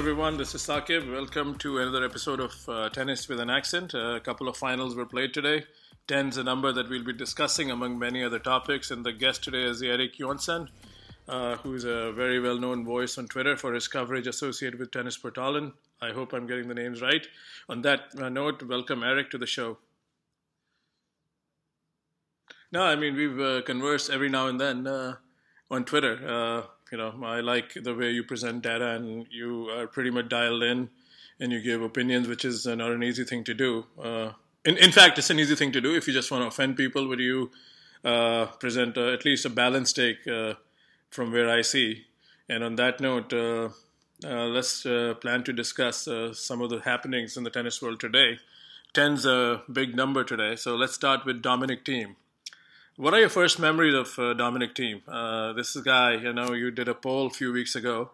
Everyone. This is Saqib. Welcome to another episode of uh, Tennis with an Accent. Uh, a couple of finals were played today. Ten's a number that we'll be discussing among many other topics. And the guest today is Erik Johansson, uh, who's a very well known voice on Twitter for his coverage associated with Tennisportalen. I hope I'm getting the names right. On that uh, note, welcome Erik to the show. No, I mean, we've uh, conversed every now and then uh, on Twitter you know, I like the way you present data and you are pretty much dialed in and you give opinions, which is not an easy thing to do. Uh, in, in fact, it's an easy thing to do if you just want to offend people, but you uh, present uh, at least a balanced take uh, from where I see. And on that note, uh, uh, let's plan to discuss some of the happenings in the tennis world today. Ten's a big number today, so let's start with Dominic Thiem. What are your first memories of uh, Dominic Thiem? Uh, this guy, you know, you did a poll a few weeks ago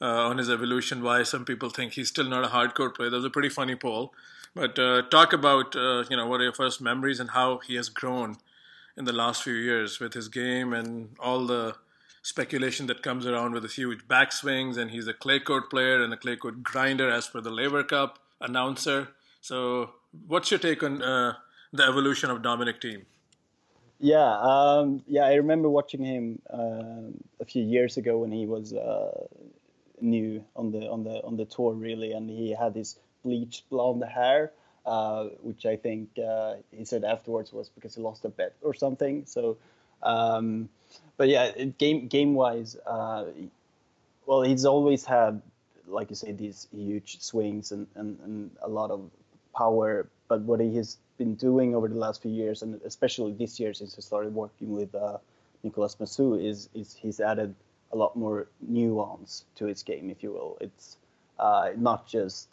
uh, on his evolution. Why some people think he's still not a hardcourt player. That was a pretty funny poll. But uh, talk about, uh, you know, what are your first memories and how he has grown in the last few years with his game and all the speculation that comes around with his huge backswings and he's a clay court player and a clay court grinder as per the Laver Cup announcer. So, what's your take on uh, the evolution of Dominic Thiem? Yeah, um, yeah, I remember watching him uh, a few years ago when he was uh, new on the on the on the tour, really, and he had his bleached blonde hair, uh, which I think uh, he said afterwards was because he lost a bet or something. So, um, but yeah, game game wise, uh, well, he's always had, like you say, these huge swings and, and, and a lot of power. But what he been doing over the last few years, and especially this year since he started working with uh, Nicolas Massu, is is he's added a lot more nuance to his game, if you will. It's uh, not just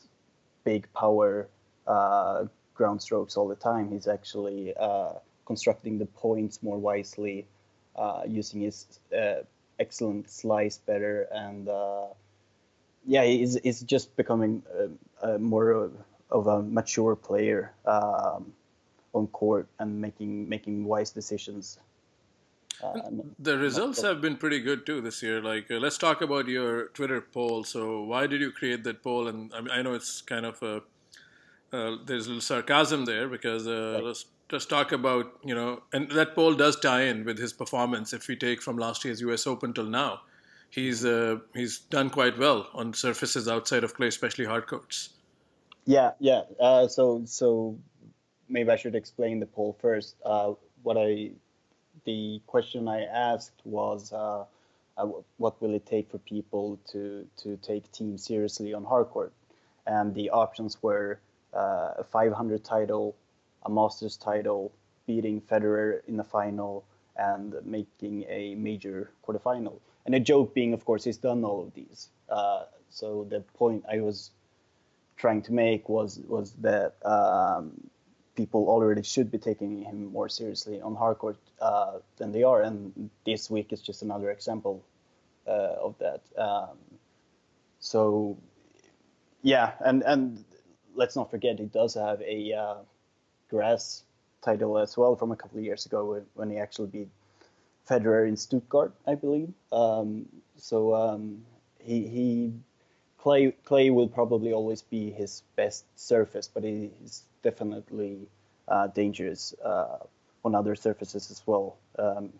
big power uh, ground strokes all the time. He's actually uh, constructing the points more wisely, uh, using his uh, excellent slice better, and yeah, he's, he's just becoming more of a mature player um, on court and making making wise decisions. Uh, the results have been pretty good too this year. Like, uh, let's talk about your Twitter poll. So, why did you create that poll? And I, mean, I know it's kind of a uh, there's a little sarcasm there because uh, right. let's just talk about you know, and that poll does tie in with his performance. If we take from last year's U.S. Open till now, he's uh, he's done quite well on surfaces outside of clay, especially hard courts. Yeah, yeah. Uh, so so maybe I should explain the poll first. Uh, what I the question I asked was uh, uh, what will it take for people to to take Thiem seriously on hardcourt, and the options were uh, a 500 title, a Masters title, beating Federer in the final, and making a major quarterfinal. And a joke being, of course, he's done all of these. Uh, so the point I was trying to make was was that um, people already should be taking him more seriously on hardcourt uh, than they are, and this week is just another example uh, of that. Um, so, yeah, and and let's not forget he does have a uh, grass title as well from a couple of years ago when he actually beat Federer in Stuttgart, I believe. Um, so um, he he clay clay will probably always be his best surface, but he's definitely uh, dangerous uh, on other surfaces as well. Um,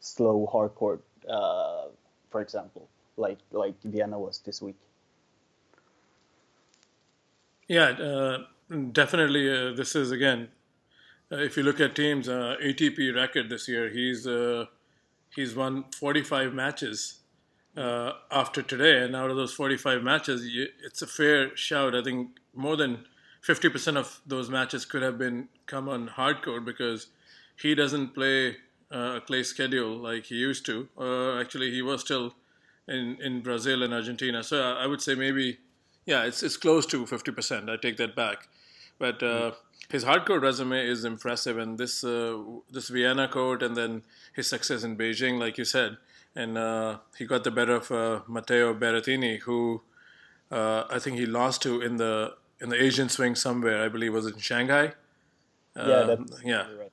slow hard court, uh, for example, like like Vienna was this week. Yeah, uh, definitely. Uh, this is again, uh, if you look at Thiem's ATP record this year, he's he's won 45 matches uh, after today. And out of those 45 matches, you, it's a fair shout. I think more than 50% of those matches could have been come on hardcourt because he doesn't play uh, a clay schedule like he used to. Uh, actually, he was still in, in Brazil and Argentina. So I would say maybe, yeah, it's, it's close to 50%. I take that back. But uh, his hardcourt resume is impressive, and this uh, this Vienna court, and then his success in Beijing, like you said, and uh, he got the better of uh, Matteo Berrettini, who uh, I think he lost to in the in the Asian swing somewhere. I believe was in Shanghai. yeah, yeah. Right.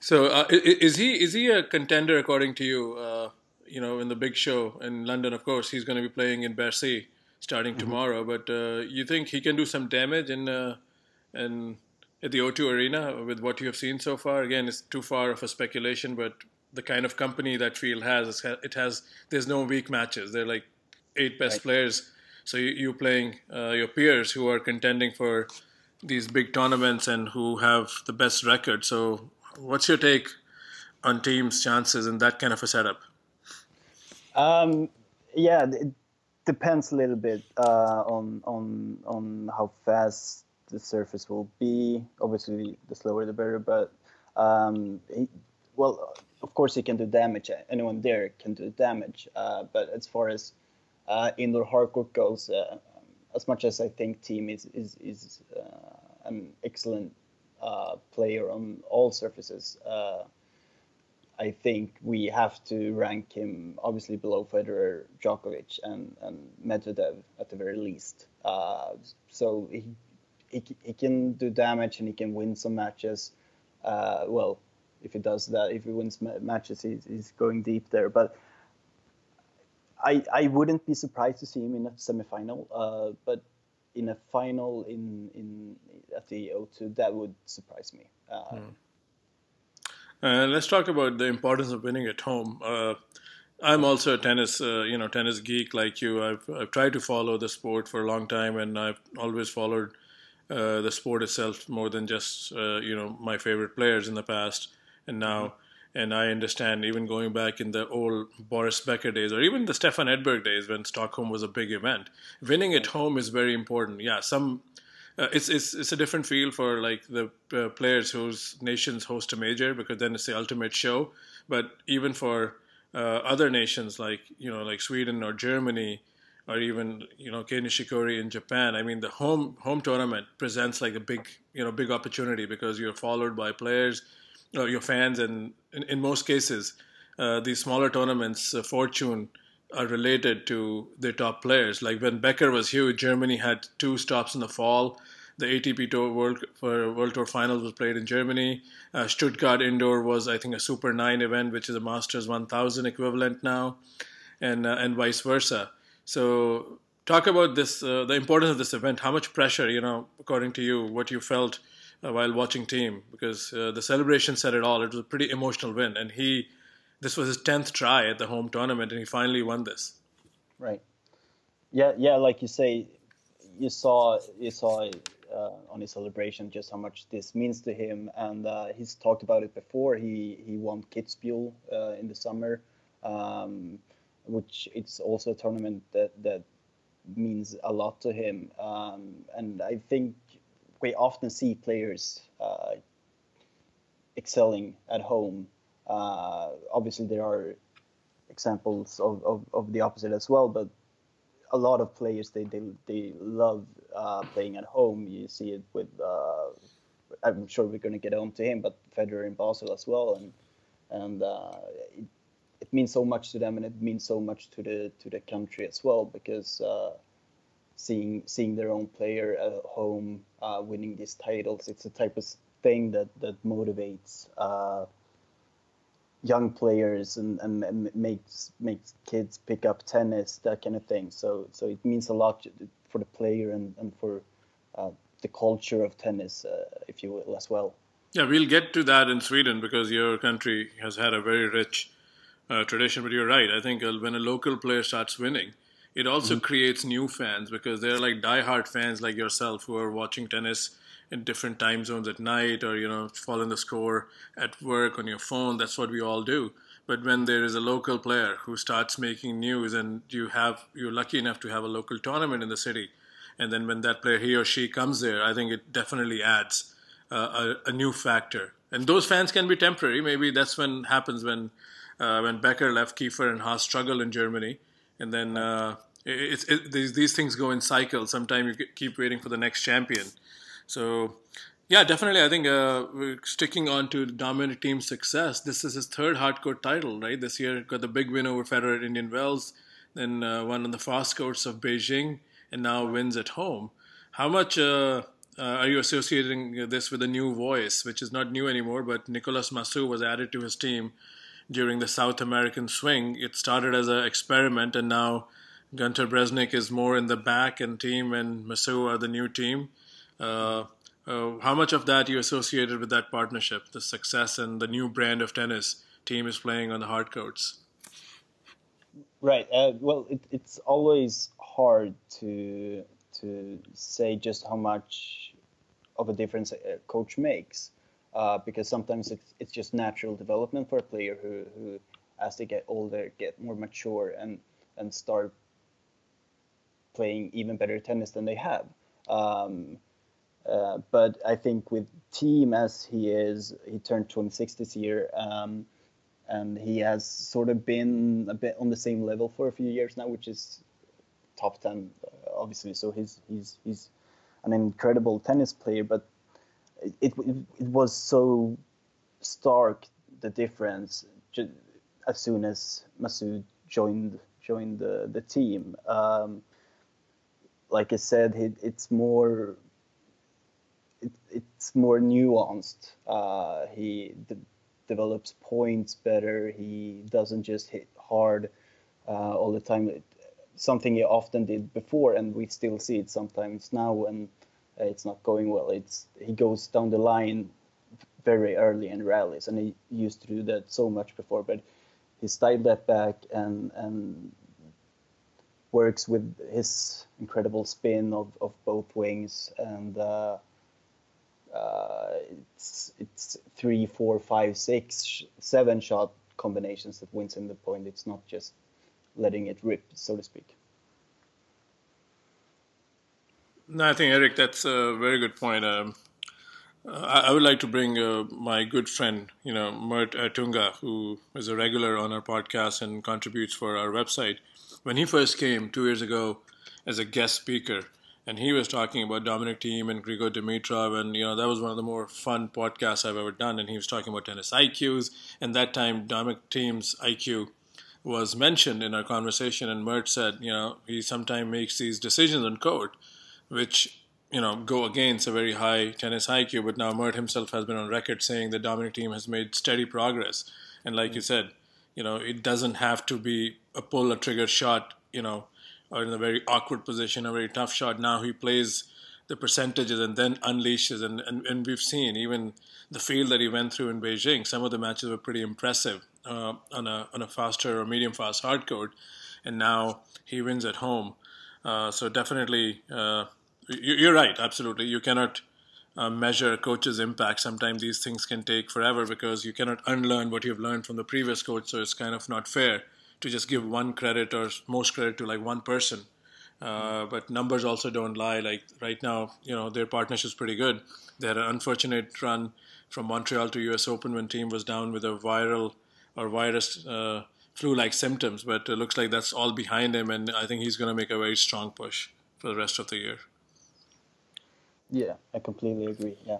So uh, is he is he a contender according to you? Uh, you know, in the big show in London, of course, he's going to be playing in Bercy starting mm-hmm. tomorrow. But uh, you think he can do some damage in uh, in at the O2 Arena with what you have seen so far? Again, it's too far of a speculation, but the kind of company that field has, it has. There's no weak matches. They're like eight best right. players. So you, are playing uh, your peers who are contending for these big tournaments and who have the best record. So what's your take on Thiem's chances in that kind of a setup? Um, yeah, it depends a little bit uh, on on on how fast the surface will be. Obviously, the slower the better. But um, he, well, of course, he can do damage. Anyone there can do damage. Uh, but as far as uh, indoor hardcourt goes, uh, as much as I think Thiem is is is uh, an excellent uh, player on all surfaces. I think we have to rank him obviously below Federer, Djokovic, and, and Medvedev at the very least. Uh, so he, he, he can do damage and he can win some matches. Uh, well, if he does that, if he wins matches, he's, he's going deep there. But I I wouldn't be surprised to see him in a semifinal. Uh, but in a final in in at the O2, that would surprise me. Uh, hmm. Uh, let's talk about the importance of winning at home. Uh, I'm also a tennis, uh, you know, tennis geek like you. I've, I've tried to follow the sport for a long time, and I've always followed uh, the sport itself more than just, uh, you know, my favorite players in the past and now. And I understand even going back in the old Boris Becker days, or even the Stefan Edberg days when Stockholm was a big event, winning at home is very important. Yeah, some uh, it's it's it's a different feel for like the uh, players whose nations host a major because then it's the ultimate show. But even for uh, other nations like you know like Sweden or Germany or even you know Kei Nishikori in Japan, I mean the home home tournament presents like a big you know big opportunity because you're followed by players, you know, your fans, and in, in most cases uh, these smaller tournaments, uh, fortune are related to their top players. Like when Becker was huge, Germany had two stops in the fall. The ATP Tour World for World Tour Finals was played in Germany. Uh, Stuttgart Indoor was, I think, a Super Nine event, which is a Masters 1000 equivalent now, and uh, and vice versa. So, talk about this, uh, the importance of this event. How much pressure, you know, according to you, what you felt uh, while watching Thiem because uh, the celebration said it all. It was a pretty emotional win, and he this was his tenth try at the home tournament, and he finally won this. Right. Yeah, yeah. Like you say, you saw you saw uh, on his celebration just how much this means to him, and uh, he's talked about it before. He he won Kitzbühel uh, in the summer, um, which it's also a tournament that that means a lot to him. Um, and I think we often see players uh, excelling at home uh, obviously, there are examples of, of, of, the opposite as well, but a lot of players they they, they love uh, playing at home. You see it with uh, I'm sure we're going to get on to him, but Federer in Basel as well, and and uh, it, it, means so much to them, and it means so much to the to the country as well because uh, seeing seeing their own player at home uh, winning these titles, it's a type of thing that that motivates young players and, and, and, makes makes kids pick up tennis that kind of thing. So so it means a lot for the player and, and for uh, the culture of tennis uh, if you will as well. Yeah we'll get to that in sweden because your country has had a very rich uh, tradition but you're right. I think uh, when a local player starts winning it also mm-hmm. creates new fans because they're like die-hard fans like yourself who are watching tennis in different time zones at night or you know following the score at work on your phone. That's what we all do. But when there is a local player who starts making news and you have you're lucky enough to have a local tournament in the city and then when that player he or she comes there i think it definitely adds uh, a, a, new factor. And those fans can be temporary. Maybe that's when happens when uh, when becker left kiefer and haas struggle in germany and then uh, it, these, these things go in cycles sometimes you keep waiting for the next champion so, yeah, definitely. I think uh, sticking on to Dominic Thiem's success. This is his third hardcourt title, right? This year, got the big win over Federer at Indian Wells, then uh, won on the fast courts of Beijing, and now wins at home. How much uh, uh, are you associating this with a new voice, which is not new anymore, but Nicolas Massu was added to his team during the South American swing. It started as an experiment, and now Gunter Bresnik is more in the back and Thiem, and Massu are the new team. Uh, uh, how much of that you associated with that partnership, the success and the new brand of tennis Thiem is playing on the hard courts? Right. Uh, well, it, it's always hard to to say just how much of a difference a coach makes, uh, because sometimes it's it's just natural development for a player who, who as they get older get more mature and and start playing even better tennis than they have. Um, uh, but I think with Thiem as he is, he turned 26 this year, um, and he has sort of been a bit on the same level for a few years now, which is top 10, uh, obviously. So he's he's he's an incredible tennis player, but it it, was so stark the difference as soon as Massu joined joined the the team. Um, like I said, it, it's more it, it's more nuanced. Uh, he de- develops points better. He doesn't just hit hard uh, all the time. It, something he often did before, and we still see it sometimes now uh, it's not going well. It's he goes down the line very early in rallies, and he used to do that so much before, but he styled that back and and works with his incredible spin of, of both wings and uh, uh, it's it's three, four, five, six, seven shot combinations that wins him the point. It's not just letting it rip, so to speak. No, I think Erik, that's a very good point. Um, I, I, would like to bring uh, my good friend, you know, Mert Ertunga, who is a regular on our podcast and contributes for our website. When he first came two years ago as a guest speaker, and he was talking about Dominic Thiem and Grigor Dimitrov, and you know that was one of the more fun podcasts I've ever done. And he was talking about tennis IQs, and that time Dominic Thiem's IQ was mentioned in our conversation, and Mert said, you know, he sometimes makes these decisions on court, which you know go against a very high tennis IQ. But now Mert himself has been on record saying the Dominic Thiem has made steady progress, and like mm-hmm. you said, you know, it doesn't have to be a pull a trigger shot, you know or in a very awkward position, a very tough shot. Now he plays the percentages and then unleashes. And, and, and we've seen even the field that he went through in Beijing, some of the matches were pretty impressive uh, on, a, on a faster or medium fast hard court. And now he wins at home. Uh, so definitely, uh, you're right, absolutely. You cannot uh, measure a coach's impact. Sometimes these things can take forever because you cannot unlearn what you've learned from the previous coach, so it's kind of not fair to just give one credit or most credit to like one person. Uh, but numbers also don't lie. Like right now, you know, their partnership is pretty good. They had an unfortunate run from Montreal to U.S. Open when Thiem was down with a viral or virus uh, flu-like symptoms. But it looks like that's all behind him, and I think he's going to make a very strong push for the rest of the year. Yeah, I completely agree. Yeah.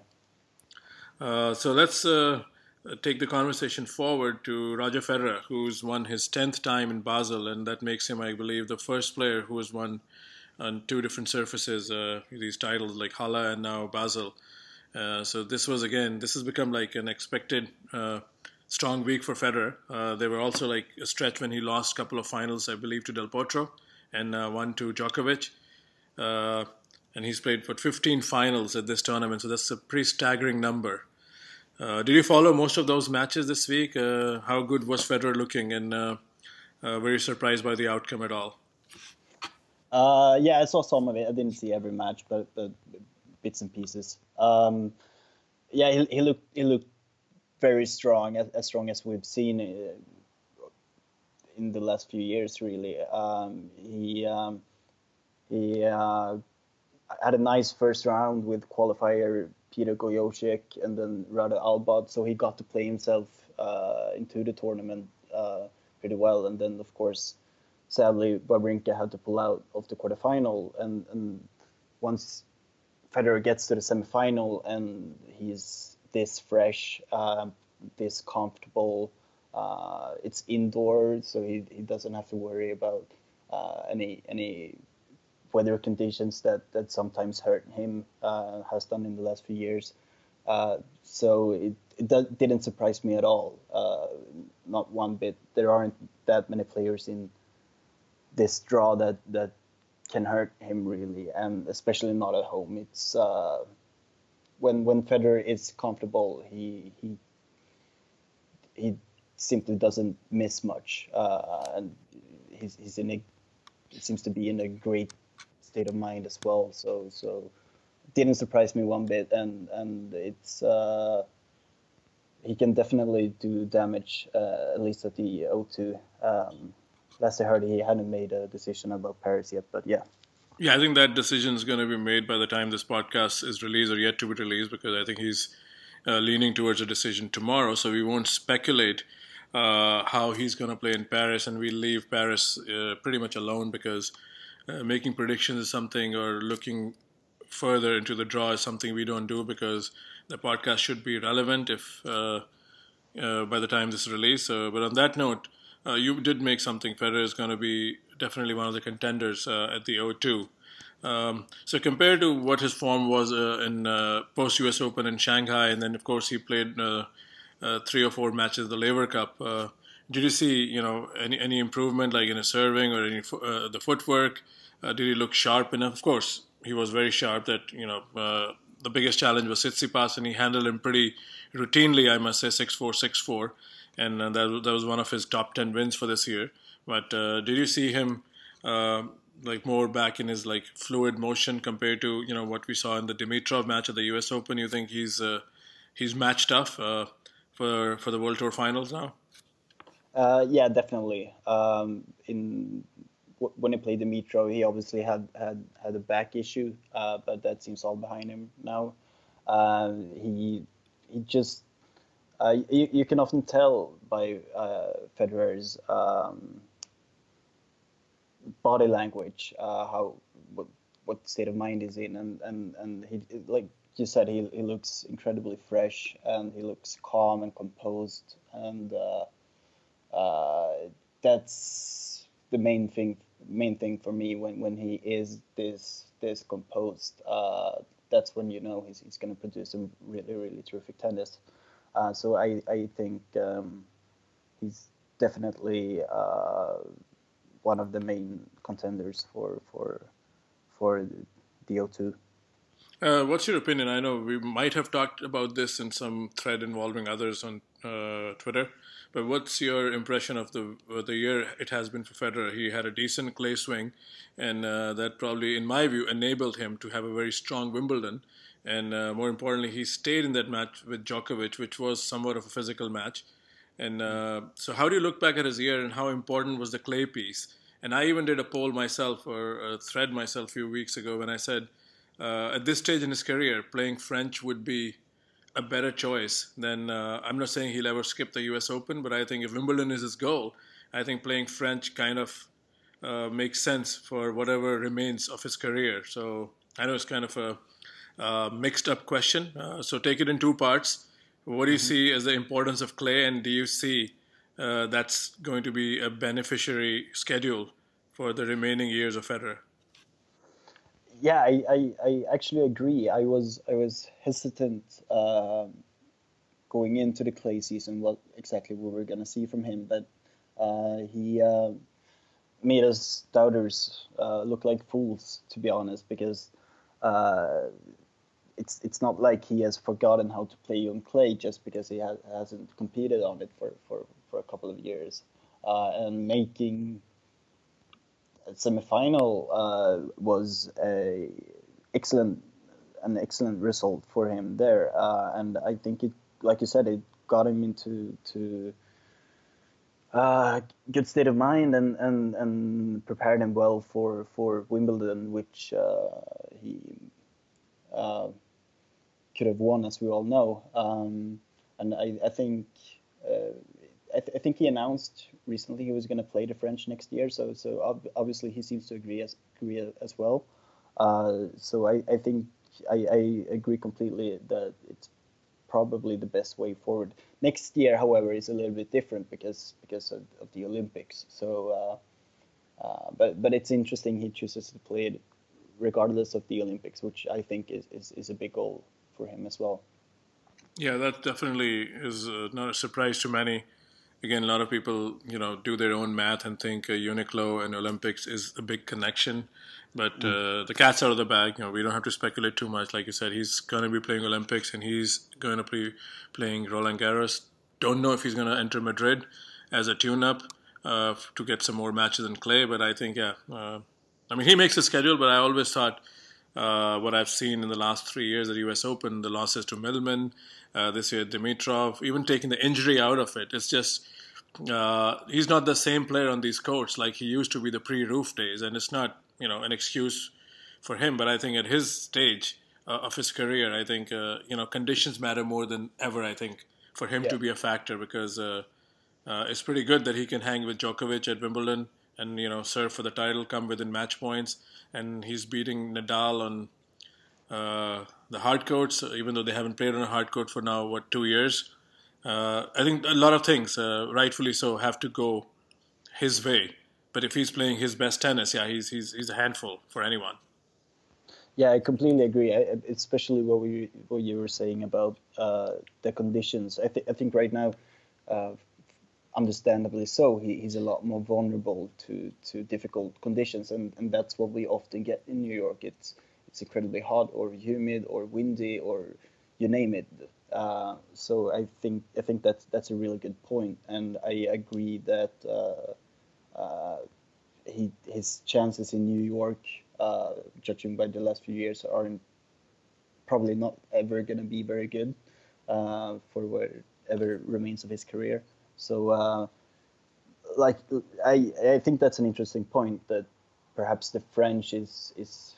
Uh, so let's uh, uh, take the conversation forward to Roger Federer, who's won his 10th time in Basel, and that makes him, I believe, the first player who has won on two different surfaces uh, these titles, like Halle and now Basel. Uh, so this was again, this has become like an expected uh, strong week for Federer. Uh, there were also like a stretch when he lost a couple of finals, I believe, to Del Potro and uh, one to Djokovic. And he's played for 15 finals at this tournament, so that's a pretty staggering number. Uh, did you follow most of those matches this week? Uh, how good was Federer looking, and uh, uh were you surprised by the outcome at all? Uh, yeah, I saw some of it. I didn't see every match, but, but bits and pieces. Um, yeah, he, he, looked he looked very strong, as, as strong as we've seen uh, in the last few years. Really, um, he um, he had a nice first round with qualifier Peter Gojowczyk and then Radu Albot, so he got to play himself uh, into the tournament uh, pretty well. And then, of course, sadly, Wawrinka had to pull out of the quarterfinal. And, and once Federer gets to the semifinal and he's this fresh, uh, this comfortable, uh, it's indoors, so he, he doesn't have to worry about uh, any any weather conditions that that sometimes hurt him uh, has done in the last few years. Uh, so it it didn't surprise me at all. Uh, not one bit. There aren't that many players in this draw that that can hurt him really, and especially not at home. It's uh, when when Federer is comfortable, he he he simply doesn't miss much, uh, and he's he's in a seems to be in a great state of mind as well. So so didn't surprise me one bit, and and it's uh, he can definitely do damage uh, at least at the O2. Um, last I heard, he hadn't made a decision about Paris yet, but yeah. Yeah, I think that decision is going to be made by the time this podcast is released or yet to be released because I think he's uh, leaning towards a decision tomorrow. So we won't speculate uh, how he's going to play in Paris, and we leave Paris uh, pretty much alone because uh, making predictions is something or looking further into the draw is something we don't do because the podcast should be relevant if uh, uh, by the time this is released. but on that note, you did make something. Federer is going to be definitely one of the contenders at the O2. Um, so compared to what his form was uh, in uh, post U.S. Open in Shanghai, and then of course he played uh, uh, three or four matches the Laver Cup. Uh, did you see, you know, any any improvement like in his serving or any uh, the footwork? Did he look sharp enough? Of course, he was very sharp. That you know, the biggest challenge was Tsitsipas, and he handled him pretty routinely. I must say, six four, six four, and that that was one of his top ten wins for this year. But did you see him? like more back in his like fluid motion compared to you know what we saw in the Dimitrov match at the U.S. Open. You think he's uh, he's match tough? Uh, for for the World Tour Finals now? Uh, yeah, definitely. Um, in when he played Dimitrov, he obviously had had had a back issue, uh, but that seems all behind him now. Uh, he he just uh, you, you, can often tell by uh, Federer's um, body language uh, how what, what state of mind he's in, and and and he like you said he, he looks incredibly fresh and he looks calm and composed and uh, that's the main thing main thing for me when, when he is this this composed uh, that's when you know he's, he's going to produce some really really terrific tennis uh, so I, I think um, he's definitely uh, one of the main contenders for for for the O2 uh, what's your opinion? I know we might have talked about this in some thread involving others on uh, Twitter, but what's your impression of the uh, the year it has been for Federer? He had a decent clay swing, and uh, that probably, in my view, enabled him to have a very strong Wimbledon. And uh, more importantly, he stayed in that match with Djokovic, which was somewhat of a physical match. And uh, so, how do you look back at his year, and how important was the clay piece? And I even did a poll myself or a thread myself a few weeks ago when I said uh, at this stage in his career, playing French would be a better choice than. Uh, I'm not saying he'll ever skip the U.S. Open, but I think if Wimbledon is his goal, I think playing French kind of uh, makes sense for whatever remains of his career. So I know it's kind of a uh, mixed up question. Uh, so take it in two parts. What do you mm-hmm. see as the importance of clay, and do you see uh, that's going to be a beneficiary schedule for the remaining years of Federer? Yeah, I, I, I, actually agree. I was I was hesitant uh, going into the clay season what exactly we were gonna see from him, but uh, he uh, made us doubters uh, look like fools, to be honest, because uh, it's it's not like he has forgotten how to play on clay just because he ha- hasn't competed on it for, for, for a couple of years, uh, and making semifinal uh, was a excellent an excellent result for him there, uh, and I think it, like you said, it got him into to uh, good state of mind and, and, and prepared him well for, for Wimbledon, which uh, he uh, could have won, as we all know. Um, and I, I think uh, I, th- I, think he announced recently he was going to play the French next year. So so ob- obviously he seems to agree as agree as well. Uh, so I, I think I, I agree completely that it's probably the best way forward. Next year, however, is a little bit different because because of, of the Olympics. So, uh, uh, but but it's interesting he chooses to play it regardless of the Olympics, which I think is, is, is a big goal for him as well. Yeah, that definitely is uh, not a surprise to many. Again, a lot of people, you know, do their own math and think uh, Uniqlo and Olympics is a big connection. But mm. uh, the cat's out of the bag. You know, we don't have to speculate too much. Like you said, he's going to be playing Olympics and he's going to be playing Roland Garros. Don't know if he's going to enter Madrid as a tune-up uh, to get some more matches in clay. But I think, yeah, uh, I mean, he makes a schedule. But I always thought uh, what I've seen in the last three years at U.S. Open, the losses to Millman, uh, this year Dimitrov, even taking the injury out of it, it's just uh, he's not the same player on these courts like he used to be the pre-Roof days, and it's not you know an excuse for him. But I think at his stage uh, of his career, I think uh, you know conditions matter more than ever. I think for him yeah. to be a factor because uh, uh, it's pretty good that he can hang with Djokovic at Wimbledon and you know serve for the title, come within match points, and he's beating Nadal on uh, the hard courts, even though they haven't played on a hard court for now what two years. Uh, I think a lot of things, rightfully so, have to go his way but if he's playing his best tennis, yeah, he's he's he's a handful for anyone. Yeah, I completely agree. I, especially what we what you were saying about uh, the conditions. I think I think right now, uh, understandably so, he, he's a lot more vulnerable to to difficult conditions, and, and that's what we often get in New York. It's it's incredibly hot or humid or windy or you name it. Uh, so I think I think that's that's a really good point, and I agree that uh, uh, he his chances in New York, uh, judging by the last few years, are probably not ever going to be very good uh, for whatever remains of his career. So, like, I I think that's an interesting point that perhaps the French is is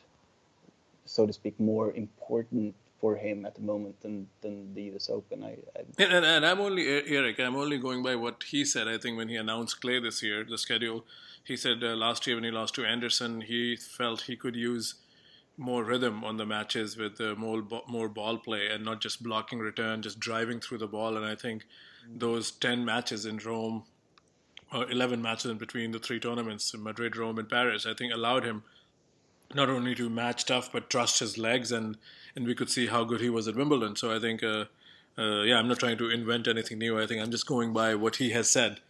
so to speak more important for him at the moment than than the U.S. Open. I, I and, and, I'm only Erik. I'm only going by what he said. I think when he announced Clay this year, the schedule, he said uh, last year when he lost to Anderson, he felt he could use more rhythm on the matches with uh, more more ball play and not just blocking return, just driving through the ball. And I think. Those ten matches in Rome, or eleven matches in between the three tournaments, Madrid, Rome, and Paris, I think allowed him not only to match tough but trust his legs and and we could see how good he was at Wimbledon. So I think, uh, uh, yeah, I'm not trying to invent anything new. I think I'm just going by what he has said.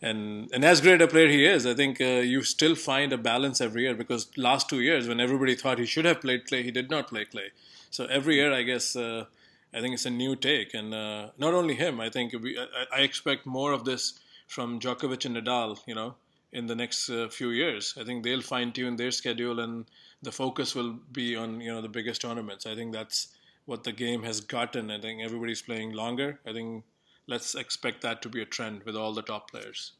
And and as great a player he is, I think uh, you still find a balance every year because last two years when everybody thought he should have played clay, he did not play clay. So every year, I guess, uh, I think it's a new take, and uh, not only him. I think we, I, I, expect more of this from Djokovic and Nadal. You know, in the next uh, few years, I think they'll fine tune their schedule and the focus will be on you know the biggest tournaments. I think that's what the game has gotten. I think everybody's playing longer. I think let's expect that to be a trend with all the top players.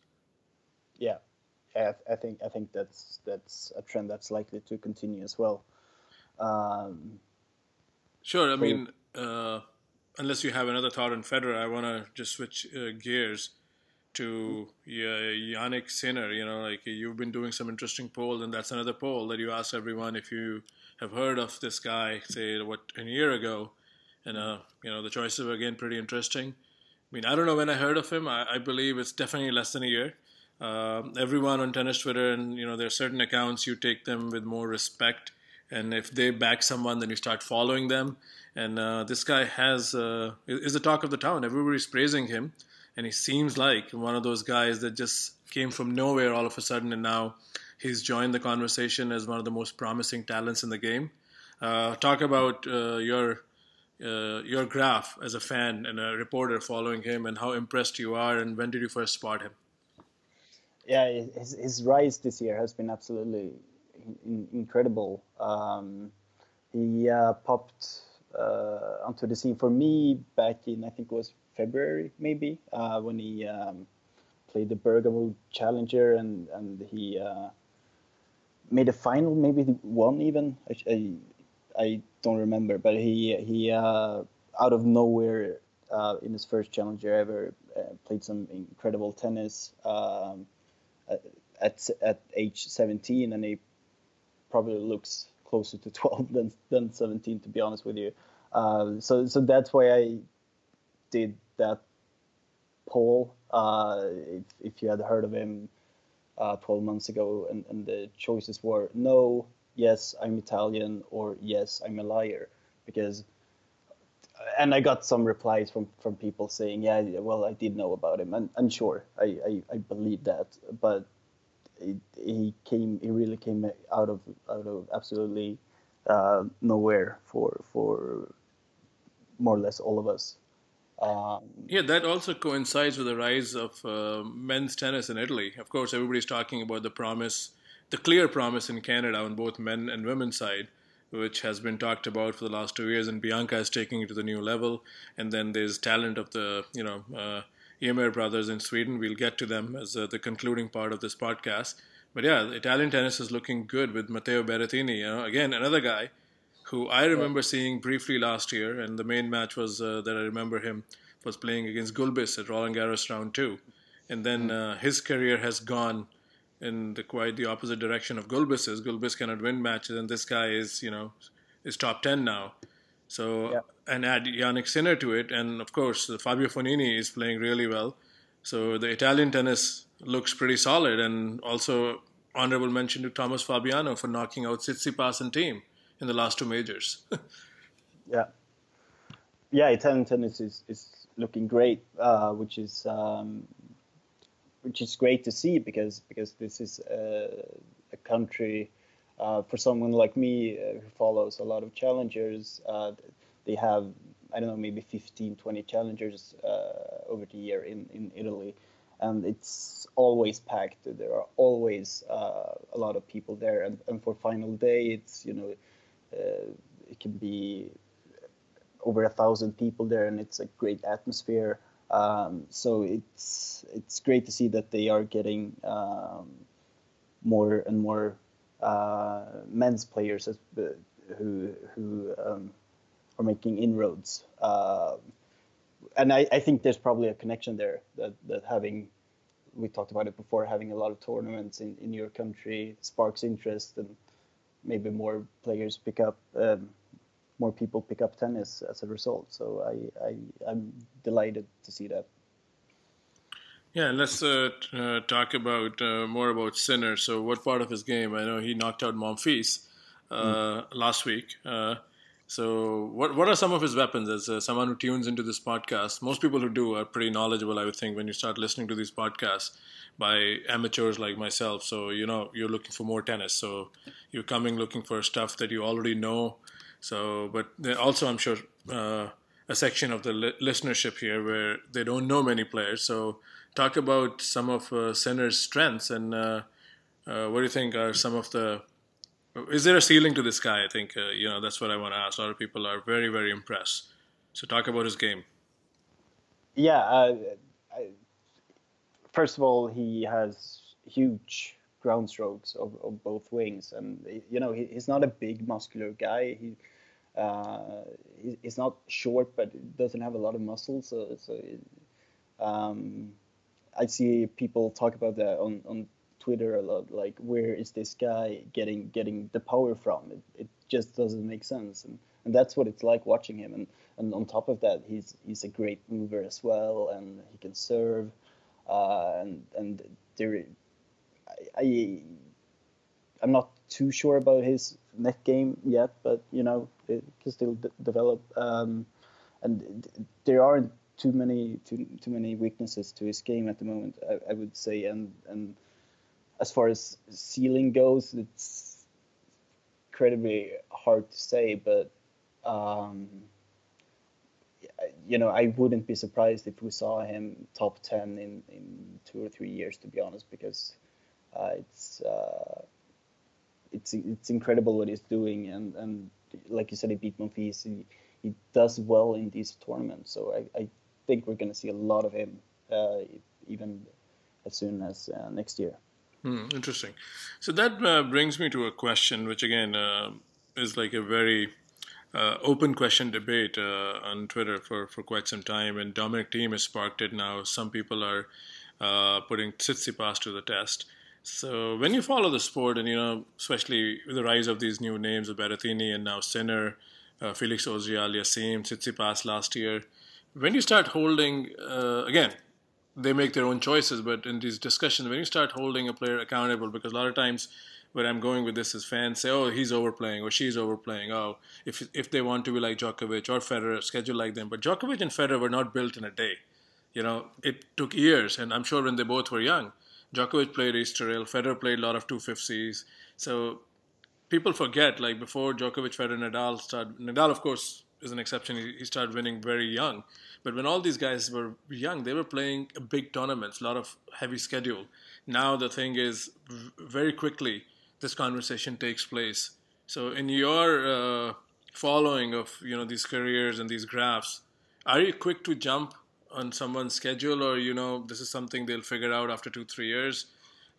Yeah, I, think I think that's that's a trend that's likely to continue as well. Um, sure. I so, mean, uh, unless you have another thought on Federer, I want to just switch uh, gears to yeah, Jannik Sinner. You know, like you've been doing some interesting polls, and that's another poll that you ask everyone if you have heard of this guy, say what a year ago, and uh, you know the choices were again pretty interesting. I mean, I don't know when I heard of him. I, I believe it's definitely less than a year. Uh, everyone on tennis Twitter, and you know, there are certain accounts you take them with more respect, and if they back someone, then you start following them. And uh, this guy has uh, is the talk of the town. Everybody's praising him and he seems like one of those guys that just came from nowhere all of a sudden, and now he's joined the conversation as one of the most promising talents in the game. Uh, talk about uh, your uh, your graph as a fan and a reporter following him, and how impressed you are, and when did you first spot him? Yeah, his, his rise this year has been absolutely in, incredible. Um, he uh, popped uh, onto the scene for me back in I think it was February maybe uh, when he um, played the Bergamo Challenger and and he uh, made a final maybe one even I, I, I don't remember but he he uh, out of nowhere uh, in his first Challenger ever played some incredible tennis um, at at age 17 and he probably looks closer to 12 than than 17 to be honest with you. Uh, so so that's why I did that poll. Uh, if, if you had heard of him uh, 12 months ago, and, and the choices were no, yes, I'm Italian, or yes, I'm a liar, because and I got some replies from from people saying, yeah, well, I did know about him, and, and sure, I, I, I believe that, but it, he came, he really came out of out of absolutely uh, nowhere for for more or less all of us. Um, yeah, that also coincides with the rise of uh, men's tennis in Italy. Of course, everybody's talking about the promise, the clear promise in Canada on both men and women's side, which has been talked about for the last two years, and Bianca is taking it to the new level. And then there's talent of the, you know, uh, Ymer brothers in Sweden. We'll get to them as uh, the concluding part of this podcast. But yeah, Italian tennis is looking good with Matteo Berrettini. You know, again, another guy who I remember seeing briefly last year, and the main match was uh, that I remember him was playing against Gulbis at Roland Garros round two, and then mm. uh, his career has gone in the quite the opposite direction of Gulbis's. Gulbis cannot win matches, and this guy is you know is top ten now. So yeah. and add Jannik Sinner to it, and of course Fabio Fognini is playing really well. So the Italian tennis looks pretty solid, and also honorable mention to Thomas Fabbiano for knocking out Tsitsipas and Thiem in the last two majors. yeah, yeah, Italian tennis is, is looking great, uh, which is um, which is great to see because because this is a, a country uh, for someone like me uh, who follows a lot of challengers. Uh, they have I don't know maybe 15, 20 challengers uh, over the year in in Italy. And it's always packed. There are always uh, a lot of people there, and, and for final day, it's you know uh, it can be over a thousand people there, and it's a great atmosphere. Um, so it's it's great to see that they are getting um, more and more men's players uh, who who um, are making inroads. Uh, and I, I, think there's probably a connection there that, that having we talked about it before having a lot of tournaments in, in your country sparks interest and maybe more players pick up, um, more people pick up tennis as a result. So I, I I'm delighted to see that. Yeah, let's uh, uh, talk about uh, more about Sinner. So, what part of his game? I know he knocked out Monfils mm. last week. Uh, so, what what are some of his weapons? As uh, someone who tunes into this podcast, most people who do are pretty knowledgeable. I would think when you start listening to these podcasts by amateurs like myself. So you know you're looking for more tennis. So you're coming looking for stuff that you already know. So, but also I'm sure uh, a section of the li- listenership here where they don't know many players. So talk about some of uh, strengths and uh, uh, what do you think are some of the is there a ceiling to this guy? I think uh, you know that's what I want to ask. A lot of people are very, very impressed. So talk about his game. Yeah, uh, I, first of all, he has huge ground strokes of, of both wings, and you know he, he's not a big muscular guy. He, uh, he's not short, but doesn't have a lot of muscle. So, so um, I see people talk about that on, on Twitter a lot. Like, where is this guy getting getting the power from? It, it just doesn't make sense, and, and that's what it's like watching him. And and on top of that, he's he's a great mover as well, and he can serve. Uh, and and there, I, I I'm not too sure about his net game yet, but you know it can still d- develop. Um, and there aren't too many too too many weaknesses to his game at the moment. I, I would say, and and as far as ceiling goes, it's incredibly hard to say, but um, you know, I wouldn't be surprised if we saw him top ten in, in two or three years, to be honest, because uh, it's uh, it's it's incredible what he's doing, and, and like you said, he beat Monfils. He, he does well in these tournaments, so I, I think we're going to see a lot of him uh, even as soon as uh, next year. Hmm, interesting. So that uh, brings me to a question, which again uh, is like a very uh, open question debate uh, on Twitter for, for quite some time, and Dominic Thiem has sparked it now. Some people are putting Tsitsipas to the test. So when you follow the sport, and you know, especially with the rise of these new names of Berrettini and now Sinner, Felix Auger-Aliassime, Tsitsipas last year, when you start holding, uh, again, they make their own choices. But in these discussions, when you start holding a player accountable, because a lot of times where I'm going with this is fans say, "Oh, he's overplaying" or "She's overplaying." Oh, if if they want to be like Djokovic or Federer, schedule like them. But Djokovic and Federer were not built in a day. You know, it took years, and I'm sure when they both were young, Djokovic played Estoril, Federer played a lot of 250s. So people forget, like before Djokovic, Federer, Nadal started. Nadal, of course, is an exception. He, started winning very young. But when all these guys were young, they were playing big tournaments, a lot of heavy schedule. Now the thing is, very quickly, this conversation takes place. So in your uh, following of you know these careers and these graphs, are you quick to jump on someone's schedule, or you know this is something they'll figure out after two three years?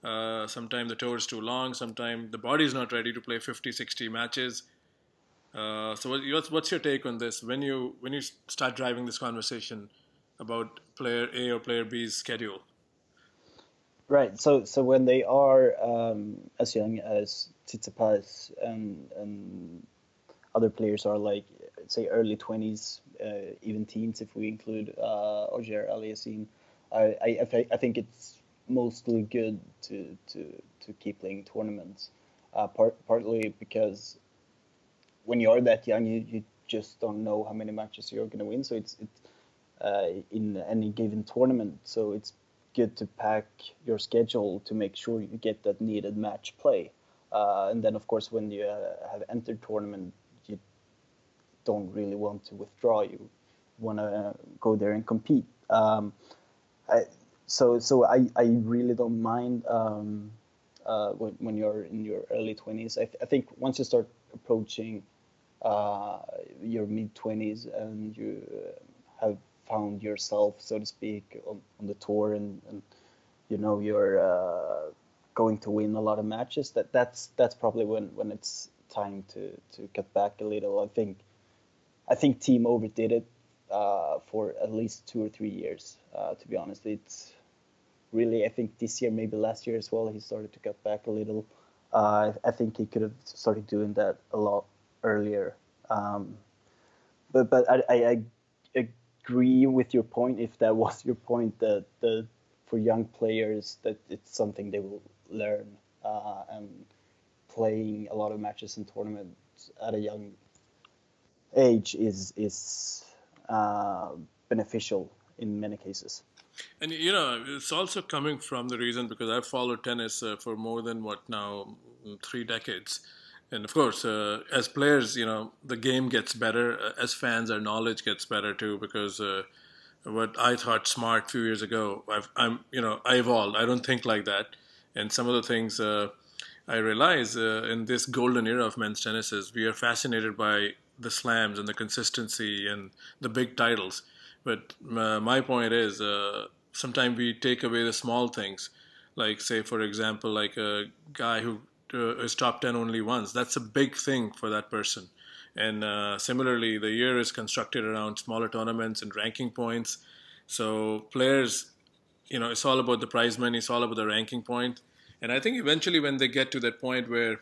Uh, sometimes the tour is too long. Sometimes the body's not ready to play 50, 60 matches. Uh, so what's what's your take on this when you when you start driving this conversation about player A or player B's schedule? Right. So so when they are um, as young as Tsitsipas and and other players are like say early twenties, uh, even teens if we include uh, Auger Aliassime, I, I I think it's mostly good to to to keep playing tournaments. Uh, part, partly because when you are that young, you, you just don't know how many matches you're going to win. So it's it uh, in any given tournament. So it's good to pack your schedule to make sure you get that needed match play. Uh, and then, of course, when you uh, have entered tournament, you don't really want to withdraw. You want to go there and compete. Um, I, so, so I, I really don't mind um, uh, when, when you're in your early 20s. I, th- I think once you start approaching your mid 20s and you have found yourself, so to speak, on, on the tour, and, and you know you're uh, going to win a lot of matches. That that's that's probably when when it's time to to cut back a little. I think I think Thiem overdid it uh, for at least two or three years. Uh, to be honest, it's really I think this year, maybe last year as well, he started to cut back a little. Uh, I think he could have started doing that a lot earlier. Um, but but I, I, I, agree with your point if that was your point that the for young players that it's something they will learn uh, and playing a lot of matches and tournaments at a young age is is uh, beneficial in many cases. And you know, it's also coming from the reason because I've followed tennis uh, for more than what now three decades, and of course, uh, as players, you know, the game gets better. Uh, as fans, our knowledge gets better too because uh, what I thought smart a few years ago, I've, I'm, you know, I evolved. I don't think like that, and some of the things uh, I realize uh, in this golden era of men's tennis is we are fascinated by the slams and the consistency and the big titles. But uh, my point is, sometimes we take away the small things, like say, for example, like a guy who uh, is top 10 only once. That's a big thing for that person. And uh, similarly, the year is constructed around smaller tournaments and ranking points. So players, you know, it's all about the prize money, it's all about the ranking point. And I think eventually, when they get to that point where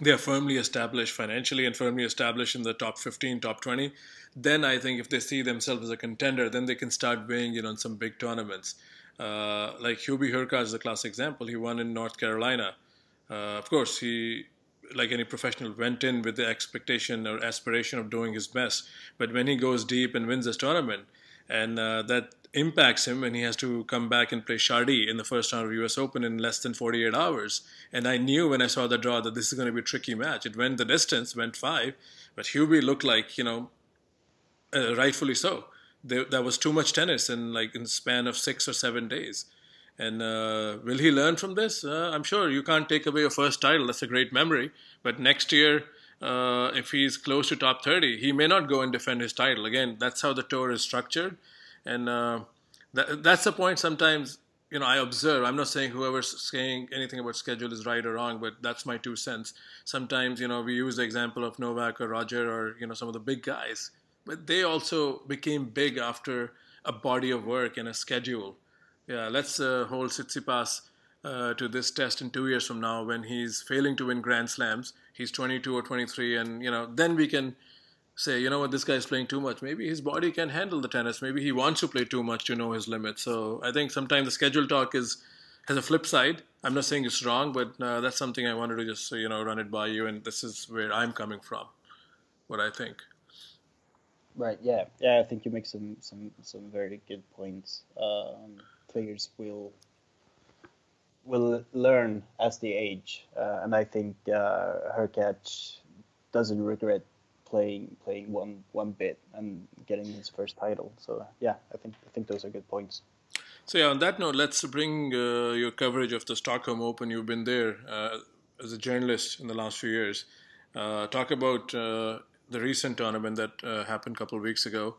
they are firmly established financially and firmly established in the top 15, top 20, then I think if they see themselves as a contender, then they can start weighing you know, in on some big tournaments. Uh, like Hubie Hurkacz is a classic example. He won in North Carolina uh, of course, he, like any professional, went in with the expectation or aspiration of doing his best. But when he goes deep and wins this tournament, and uh, that impacts him and he has to come back and play Chardy in the first round of US Open in less than 48 hours. And I knew when I saw the draw that this is going to be a tricky match. It went the distance, went five, but Hubie looked like, you know, uh, rightfully so. There, that was too much tennis in like in the span of six or seven days. And uh, will he learn from this? Uh, I'm sure you can't take away your first title. That's a great memory. But next year, uh, if he's close to top 30, he may not go and defend his title. Again, that's how the tour is structured. And uh, that, that's the point sometimes, you know, I observe. I'm not saying whoever's saying anything about schedule is right or wrong, but that's my two cents. Sometimes, you know, we use the example of Novak or Roger or, you know, some of the big guys. But they also became big after a body of work and a schedule yeah, let's uh, hold Tsitsipas uh, to this test in two years from now when he's failing to win Grand Slams. He's 22 or 23, and you know then we can say, you know what, this guy is playing too much. Maybe his body can handle the tennis. Maybe he wants to play too much to know his limits. So I think sometimes the schedule talk is has a flip side. I'm not saying it's wrong, but uh, that's something I wanted to just you know run it by you, and this is where I'm coming from, what I think. Right. Yeah. Yeah. I think you make some some some very good points. Um, players will will learn as they age, uh, and I think uh, Hurkacz doesn't regret playing playing one one bit and getting his first title. So yeah, I think I think those are good points. So yeah, on that note, let's bring uh, your coverage of the Stockholm Open. You've been there uh, as a journalist in the last few years. Uh, talk about uh, the recent tournament that uh, happened a couple of weeks ago.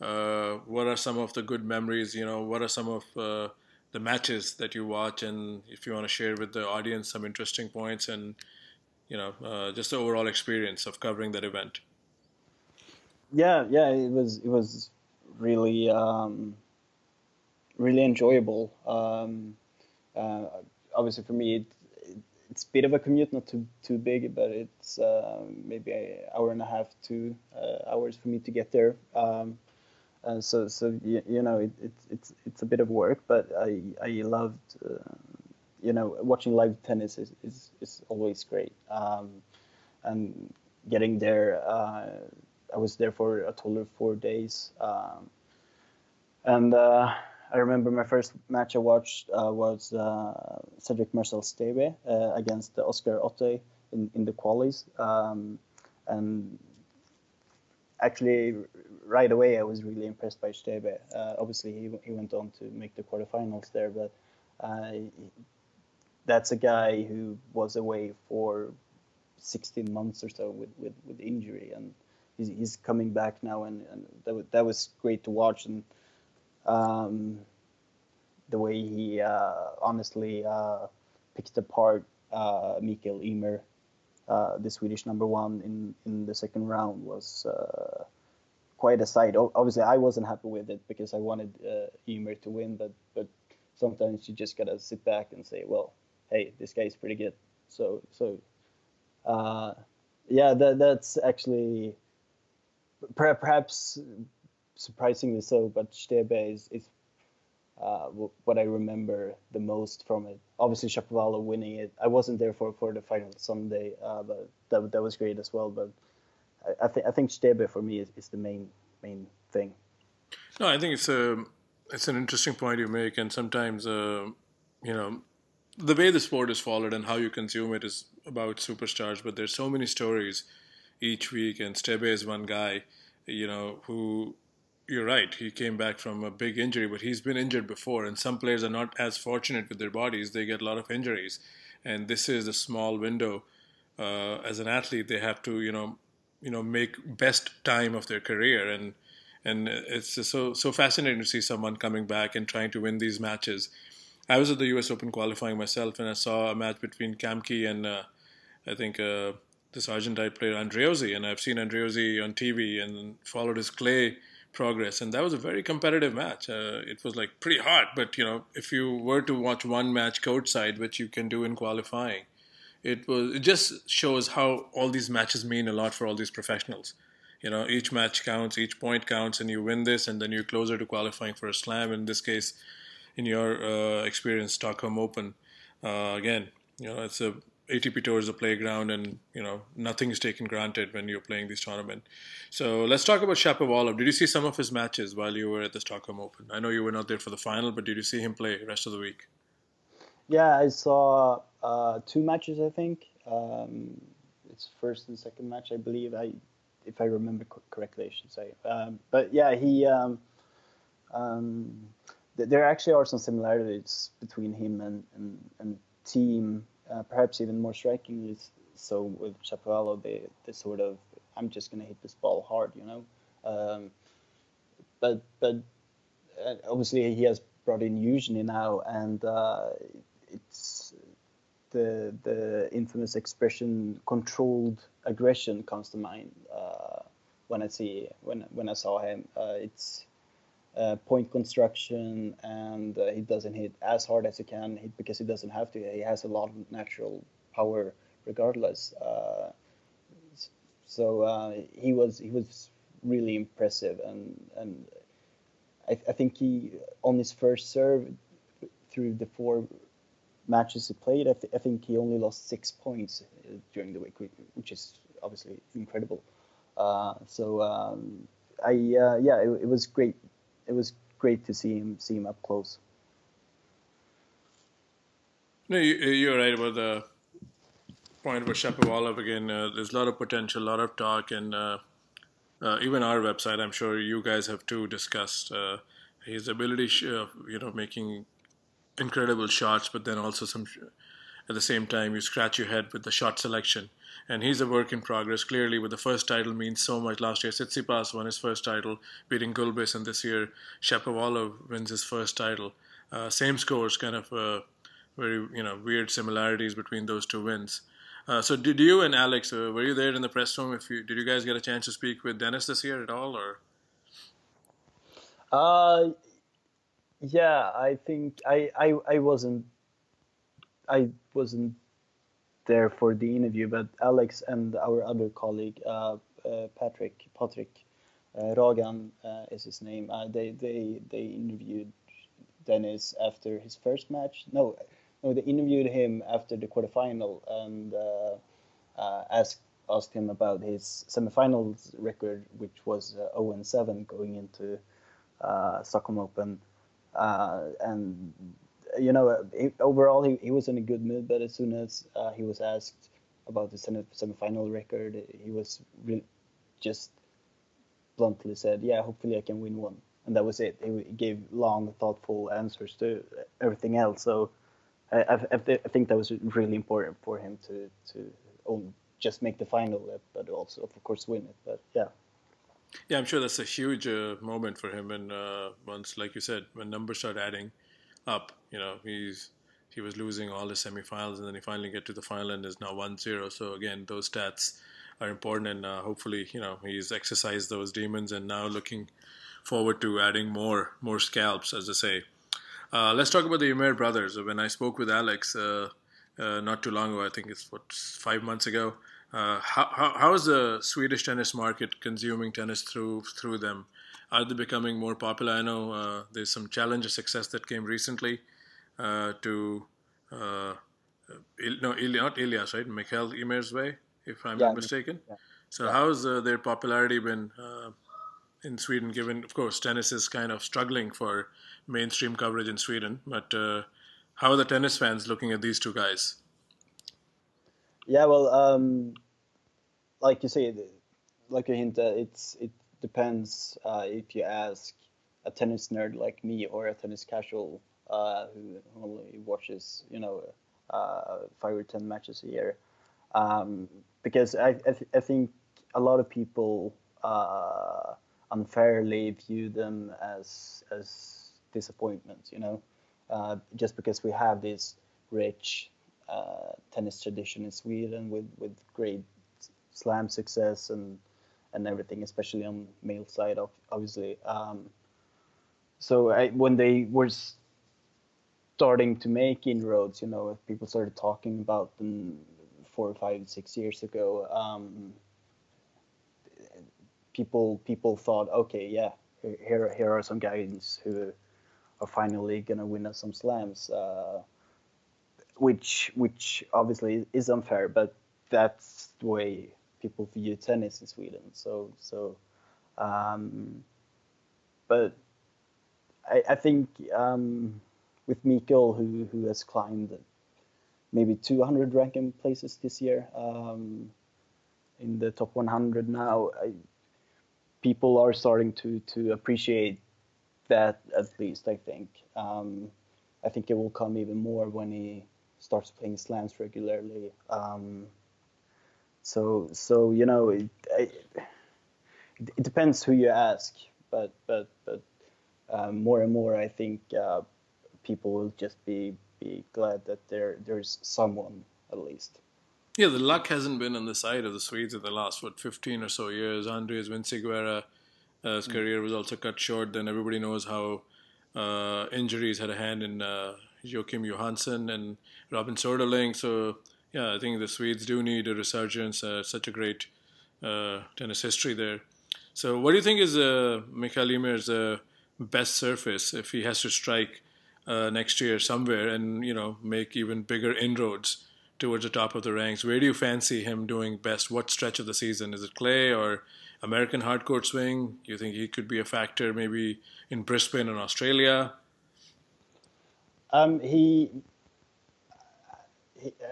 Uh, what are some of the good memories? You know, what are some of the matches that you watch, and if you want to share with the audience some interesting points and you know just the overall experience of covering that event. Yeah, yeah, it was it was really. Um really enjoyable. Um, uh, obviously, for me, it, it, it's a bit of a commute, not too too big, but it's uh, maybe an hour and a half, two uh, hours for me to get there. Um, so, so you, you know, it, it, it's it's a bit of work, but I I loved, uh, you know, watching live tennis is is, is always great. Um, and getting there, uh, I was there for a total of four days. Um, and uh, I remember my first match I watched uh, was uh, Cedric Marcel Stebe uh, against Oscar Otte in, in the qualies. Um, and actually, right away, I was really impressed by Stebe. Uh, obviously, he, he went on to make the quarterfinals there, but that's a guy who was away for 16 months or so with, with, with injury. And he's, he's coming back now, and, and that, that was great to watch. And um, the way he uh, honestly uh, picked apart uh, Mikael Ymer, uh, the Swedish number one in, in the second round, was uh, quite a sight. Obviously, I wasn't happy with it because I wanted uh, to win, but but sometimes you just gotta sit back and say, well, hey, this guy's pretty good. So so uh, yeah, that that's actually perhaps surprisingly so, but Stebe is, is uh, what I remember the most from it. Obviously, Shapovalov winning it. I wasn't there for, for the final Sunday, uh, but that, that was great as well. But I, I think I think Stebe for me is, is the main main thing. No, I think it's a it's an interesting point you make, and sometimes uh, you know the way the sport is followed and how you consume it is about superstars. But there's so many stories each week, and Stebe is one guy, you know, who you're right. He came back from a big injury, but he's been injured before, and some players are not as fortunate with their bodies. They get a lot of injuries, and this is a small window. Uh, as an athlete, they have to, you know, you know, make best time of their career, and and it's so so fascinating to see someone coming back and trying to win these matches. I was at the U.S. Open qualifying myself, and I saw a match between Kamke and uh, I think uh, this Argentine player Andreozzi, and I've seen Andreozzi on TV and followed his clay progress, and that was a very competitive match. Uh, it was like pretty hard, but you know, if you were to watch one match courtside, which you can do in qualifying, it was it just shows how all these matches mean a lot for all these professionals. You know, each match counts, each point counts, and you win this, and then you're closer to qualifying for a slam. In this case, in your uh, experience, Stockholm Open, uh, again, you know, it's a ATP Tour is a playground, and you know nothing is taken granted when you're playing this tournament. So let's talk about Shapovalov. Did you see some of his matches while you were at the Stockholm Open? I know you were not there for the final, but did you see him play rest of the week? Yeah, I saw uh, two matches. I think um, it's first and second match. I believe I, if I remember correctly, I should say. Um, but yeah, he. Um, um there actually are some similarities between him and and, and Thiem uh, perhaps even more strikingly so with Chaparro, the the sort of I'm just gonna hit this ball hard, you know. Um, but but uh, obviously he has brought in Youzhny now, and uh, it's the the infamous expression "controlled aggression" comes to mind uh, when I see when when I saw him. Uh, it's uh, point construction and uh, he doesn't hit as hard as he can hit because he doesn't have to. He has a lot of natural power regardless. Uh, so uh, he was he was really impressive, and and I, I think he on his first serve through the four matches he played, I, th- I think he only lost six points uh, during the week, which is obviously incredible. So um, I uh, yeah, it, it, was great. It was great to see him see him up close. No, you, are right about the point about Shapovalov again. Uh, there's a lot of potential, a lot of talk, and uh, uh, even our website, I'm sure you guys have too discussed his ability, of you know, making incredible shots, but then also some at the same time you scratch your head with the shot selection. And he's a work in progress. Clearly, with the first title means so much. Last year, Tsitsipas won his first title, beating Gulbis, and this year Shapovalov wins his first title. Uh, same scores, kind of uh, very you know weird similarities between those two wins. Uh, so, did you and Alex uh, were you there in the press room? If you did, you guys get a chance to speak with Dennis this year at all, or? Uh, yeah, I think I, I I wasn't I wasn't there for the interview, but Alex and our other colleague uh, uh, Patrick Patrick uh, Ragan uh, is his name. Uh, they they they interviewed Dennis after his first match. No, no, they interviewed him after the quarterfinal and uh, asked asked him about his semifinals record, which was 0 and 7 going into Stockholm Open and you know, overall he, he was in a good mood. But as soon as uh, he was asked about the semi semifinal record, he was really just bluntly said, "Yeah, hopefully I can win one." And that was it. He gave long, thoughtful answers to everything else. So I, I, I think that was really important for him to to own, just make the final, but also of course win it. But yeah. Yeah, I'm sure that's a huge uh, moment for him. And uh, once, like you said, when numbers start adding up, you know, he's he was losing all his semifinals, and then he finally get to the final and is now 1-0. So again, those stats are important, and uh, hopefully, you know, he's exercised those demons, and now looking forward to adding more more scalps, as I say. Uh, let's talk about the Ymer brothers. When I spoke with Alex uh, uh, not too long ago, I think it's what five months ago. Uh, how, how, how is the Swedish tennis market consuming tennis through through them? Are they becoming more popular? I know uh, there's some challenger success that came recently uh, to uh, no not Ilias right Mikael Ymer's way if I'm yeah, not mistaken. Yeah. So yeah. how has uh, their popularity been uh, in Sweden? Given of course tennis is kind of struggling for mainstream coverage in Sweden, but how are the tennis fans looking at these two guys? Yeah, well, um, like you say, like you hint, it's it depends uh, if you ask a tennis nerd like me or a tennis casual uh, who only watches, you know, uh, five or ten matches a year. Um, because I, I, th- I, think a lot of people uh, unfairly view them as as disappointments, you know, uh, just because we have this rich tennis tradition in Sweden with, with great slam success and and everything, especially on male side, of obviously. Um, so I, when they were starting to make inroads, you know, people started talking about them four, five, six years ago. Um, people people thought, okay, yeah, here here are some guys who are finally gonna win us some slams. Uh, which which obviously is unfair, but that's the way people view tennis in Sweden. So so, um, but I, I think um, with Mikael, who who has climbed maybe 200 ranking places this year um, in the top 100 now, I, people are starting to to appreciate that at least. I think. Um, I think it will come even more when he starts playing slams regularly. Um, so so you know it, it, it, depends who you ask, but but but um, more and more I think uh, people will just be be glad that there there's someone at least. Yeah, the luck hasn't been on the side of the Swedes in the last what 15 or so years. Andreas Vinciguerra, uh, his mm. career was also cut short. Then everybody knows how uh, injuries had a hand in uh, Joakim Johansson and Robin Soderling. So yeah, I think the Swedes do need a resurgence. Uh, such a great uh, tennis history there. So, what do you think is uh, Mikael Ymer's uh, best surface if he has to strike uh, next year somewhere and you know make even bigger inroads towards the top of the ranks? Where do you fancy him doing best? What stretch of the season is it? Clay or American hardcourt swing? You think he could be a factor maybe in Brisbane and Australia? Um, he,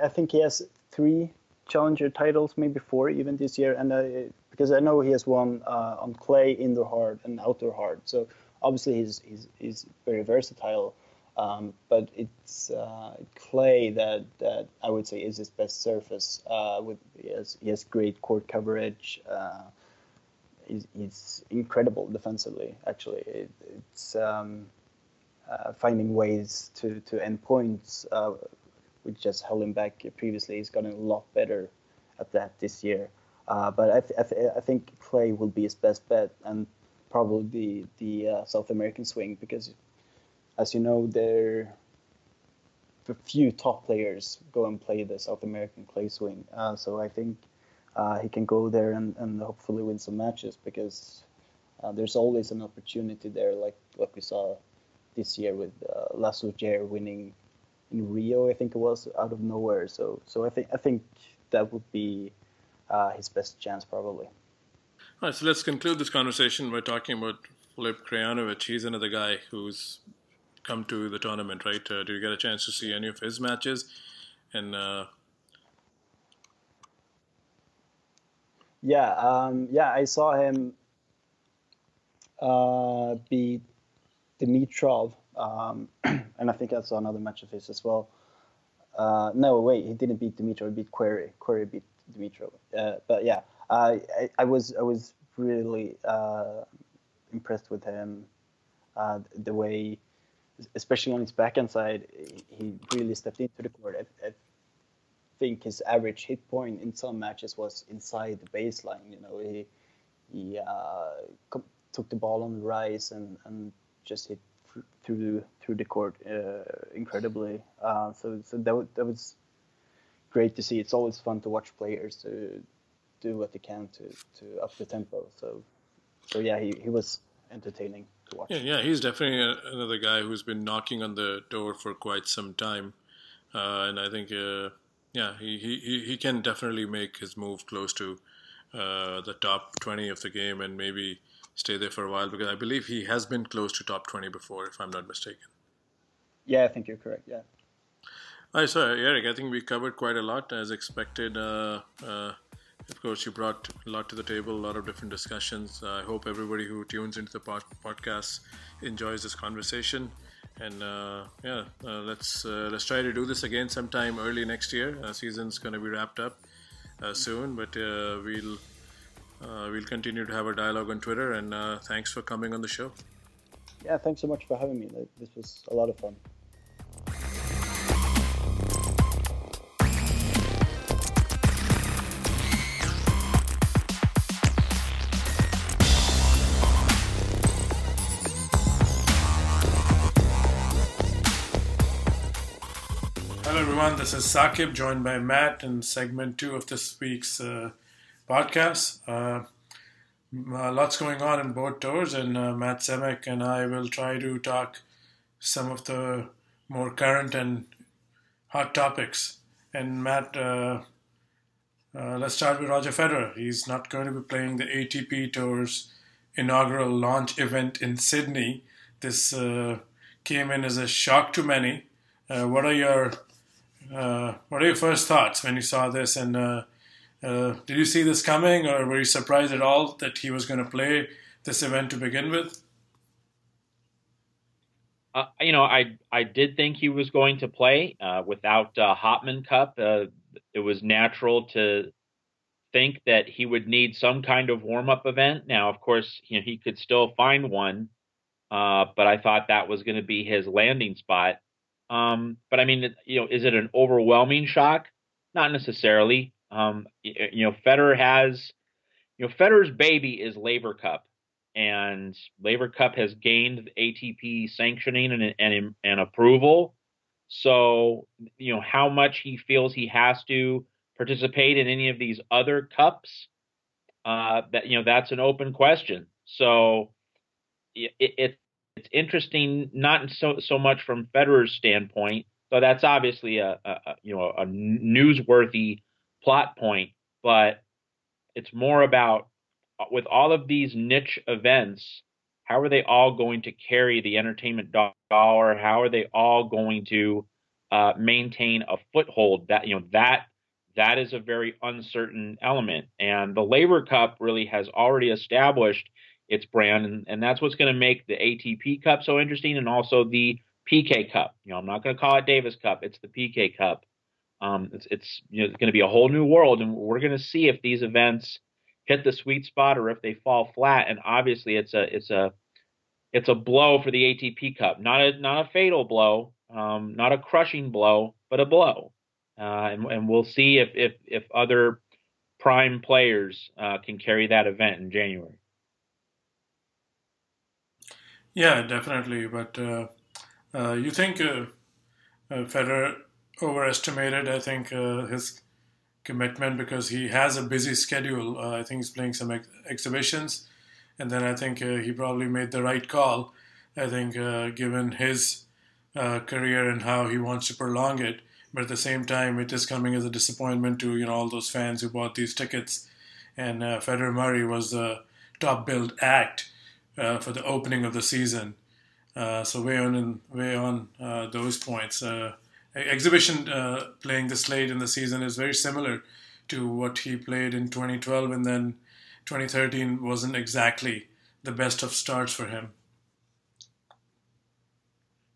I think he has three challenger titles, maybe four even this year, and uh, because I know he has won uh, on clay, indoor hard, and outdoor hard. So obviously he's he's, he's very versatile. Um, but it's uh, clay that, that I would say is his best surface. Uh, with he has, he has great court coverage. Uh, he's, he's, incredible defensively. Actually, it, it's um, uh, finding ways to to end points, which just held him back previously. He's gotten a lot better at that this year. Uh, but I, th- I, th- I, think Clay will be his best bet, and probably the the uh, South American swing because, as you know, there a few top players go and play the South American clay swing. Uh, so I think uh, he can go there and, and hopefully win some matches because uh, there's always an opportunity there, like like we saw this year with uh, Laslo Djere winning in Rio, I think it was out of nowhere. So so I think I think that would be uh, his best chance probably. All right, so let's conclude this conversation by talking about Filip Krajinovic. He's another guy who's come to the tournament, right? Uh, did you get a chance to see any of his matches? And uh... yeah, um, yeah, I saw him uh, beat Dimitrov, um, and I think I saw another match of his as well. Uh, no, wait, he didn't beat Dimitrov. He beat Querrey. Querrey beat Dimitrov. Uh, but yeah, I, I was I was really uh, impressed with him. Uh, the way, especially on his backhand side, he really stepped into the court. I, I, think his average hit point in some matches was inside the baseline. You know, he he uh, took the ball on the rise and, and just hit through through the court uh, incredibly. Uh, so so that that was great to see. It's always fun to watch players to do what they can to to up the tempo. So so yeah, he, he was entertaining to watch. Yeah, yeah, he's definitely a, another guy who's been knocking on the door for quite some time, uh, and I think uh, yeah, he, he he can definitely make his move close to uh, the top twenty of the game and maybe stay there for a while because I believe he has been close to top 20 before, if I'm not mistaken. Yeah, I think you're correct. Yeah. All right, so Erik, I think we covered quite a lot as expected. Uh, uh, of course, you brought a lot to the table, a lot of different discussions. Uh, I hope everybody who tunes into the pod- podcast enjoys this conversation. And uh, yeah, uh, let's uh, let's try to do this again sometime early next year. season's going to be wrapped up soon, but we'll uh, we'll continue to have a dialogue on Twitter. And uh, thanks for coming on the show. Yeah, thanks so much for having me. This was a lot of fun. Hello, everyone. This is Sakib, joined by Matt in segment two of this week's uh, podcast. Uh, uh, lots going on in both tours, and uh, Matt Zemek and I will try to talk some of the more current and hot topics. And Matt, uh, uh, let's start with Roger Federer. He's not going to be playing the ATP Tour's inaugural launch event in Sydney. This uh, came in as a shock to many. what are your what are your first thoughts when you saw this, and uh, did you see this coming, or were you surprised at all that he was going to play this event to begin with? Uh, you know, I I did think he was going to play uh, without uh, Hopman Cup. Uh, it was natural to think that he would need some kind of warm up event. Now, of course, you know he could still find one, uh, but I thought that was going to be his landing spot. Um, but I mean, you know, is it an overwhelming shock? Not necessarily. Um, you know, Federer has, you know, Federer's baby is Laver Cup, and Laver Cup has gained ATP sanctioning and, and and approval. So, you know, how much he feels he has to participate in any of these other cups, uh, that you know that's an open question. So it, it, it's interesting, not so so much from Federer's standpoint, so that's obviously a, a, a you know a newsworthy plot point, but it's more about uh, with all of these niche events, how are they all going to carry the entertainment dollar? How are they all going to uh, maintain a foothold? That you know that that is a very uncertain element, and the Laver Cup really has already established its brand, and, and that's what's going to make the ATP Cup so interesting, and also the Piqué Cup. You know, I'm not going to call it Davis Cup; it's the Piqué Cup. Um, it's it's you know going to be a whole new world, and we're going to see if these events hit the sweet spot or if they fall flat. And obviously, it's a it's a it's a blow for the ATP Cup, not a not a fatal blow, um, not a crushing blow, but a blow. Uh, and, and we'll see if if if other prime players uh, can carry that event in January. Yeah, definitely. But uh, uh you think uh, uh, Federer overestimated, I think, his commitment because he has a busy schedule. I think he's playing some ex- exhibitions and then I think uh, he probably made the right call. I think uh, given his uh, career and how he wants to prolong it, but at the same time, it is coming as a disappointment to you know all those fans who bought these tickets. And uh, Federer Murray was the top billed act uh, for the opening of the season. Uh, so way on and way on those points. Exhibition playing this late in the season is very similar to what he played in 2012 and then 2013 wasn't exactly the best of starts for him.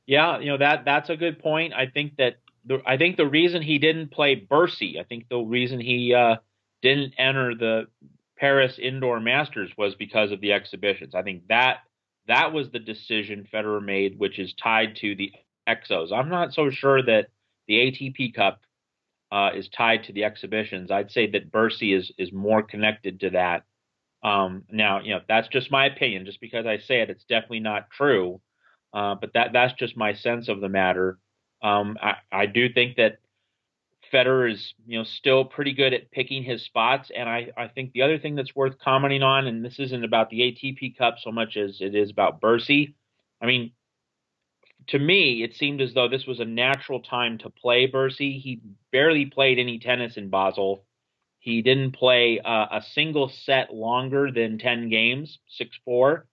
Yeah, you know that that's a good point. I think that the, I think the reason he didn't play Bercy, I think the reason he uh, didn't enter the Paris Indoor Masters was because of the exhibitions. I think that that was the decision Federer made, which is tied to the exos. I'm not so sure that the ATP Cup uh, is tied to the exhibitions. I'd say that Bercy is is more connected to that um, now, you know, that's just my opinion. Just because I say it, it's definitely not true. Uh, but that that's just my sense of the matter. Um, I, I do think that Federer is, you know, still pretty good at picking his spots. And I, I think the other thing that's worth commenting on, and this isn't about the ATP Cup so much as it is about Bercy. I mean, to me, it seemed as though this was a natural time to play Bercy. He barely played any tennis in Basel. He didn't play uh, a single set longer than 10 games, 6 4,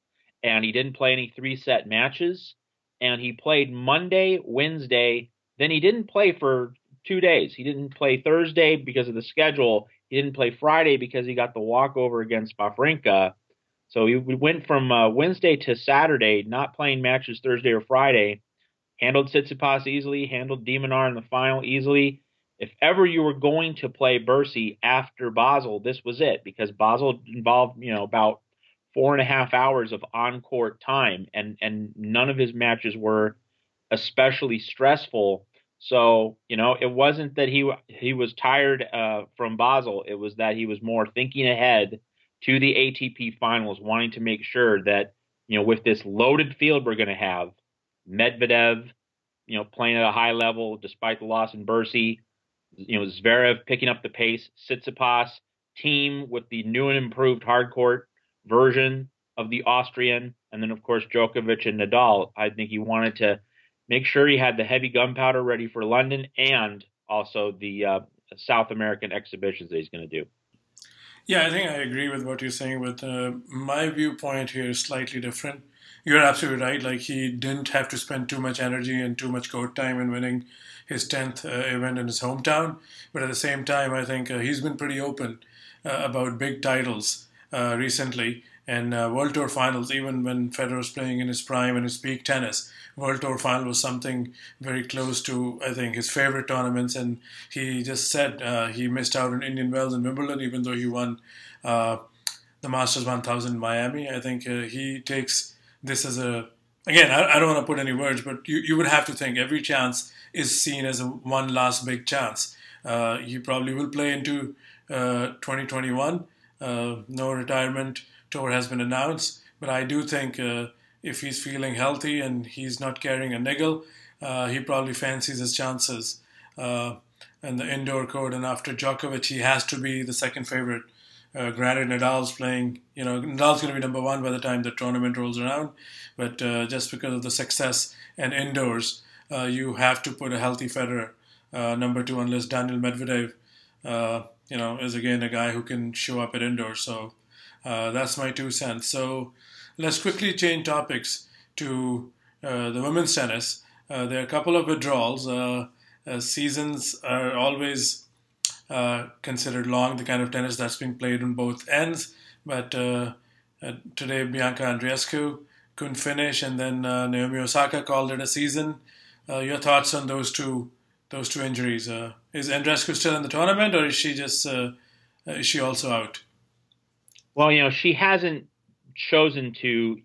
and he didn't play any three set matches. And he played Monday, Wednesday, then he didn't play for two days. He didn't play Thursday because of the schedule. He didn't play Friday because he got the walkover against Wawrinka. So he went from uh, Wednesday to Saturday, not playing matches Thursday or Friday. Handled Tsitsipas easily, handled de Minaur in the final easily, if ever you were going to play Bercy after Basel, this was it because Basel involved, you know, about four and a half hours of on court time, and and none of his matches were especially stressful. So you know, it wasn't that he he was tired uh, from Basel; it was that he was more thinking ahead to the ATP finals, wanting to make sure that you know, with this loaded field we're going to have, Medvedev, you know, playing at a high level despite the loss in Bercy you know, Zverev picking up the pace, Tsitsipas Thiem with the new and improved hardcourt version of the Austrian, and then of course Djokovic and Nadal. I think he wanted to make sure he had the heavy gunpowder ready for London and also the uh, South American exhibitions that he's going to do. Yeah, I think I agree with what you're saying. But uh, my viewpoint here is slightly different. You're absolutely right. Like he didn't have to spend too much energy and too much court time in winning his 10th uh, event in his hometown. But at the same time, I think uh, he's been pretty open uh, about big titles uh, recently and uh, World Tour finals, even when Federer was playing in his prime and his peak tennis. World Tour final was something very close to, I think, his favorite tournaments. And he just said uh, he missed out on Indian Wells and Wimbledon, even though he won the Masters 1000 in Miami. I think he takes this as a again, I, I, don't want to put any words, but you, you would have to think every chance is seen as a one last big chance. Uh, he probably will play into uh, 2021. Uh, no retirement tour has been announced, but I do think uh, if he's feeling healthy and he's not carrying a niggle, uh, he probably fancies his chances. uh, the indoor court, and after Djokovic, he has to be the second favorite Uh, granted, Nadal's playing, you know, Nadal's going to be number one by the time the tournament rolls around, but uh, just because of the success and indoors, uh, you have to put a healthy Federer uh, number two, unless Daniil Medvedev, uh, you know, is again a guy who can show up at indoors. So uh, that's my two cents. So let's quickly change topics to the women's tennis. there are a couple of withdrawals. seasons are always uh, considered long, the kind of tennis that's being played on both ends. But uh, uh, today, Bianca Andreescu couldn't finish, and then uh, Naomi Osaka called it a season. Uh, your thoughts on those two those two injuries? is Andreescu still in the tournament, or is she just is she also out? Well, you know, she hasn't chosen to.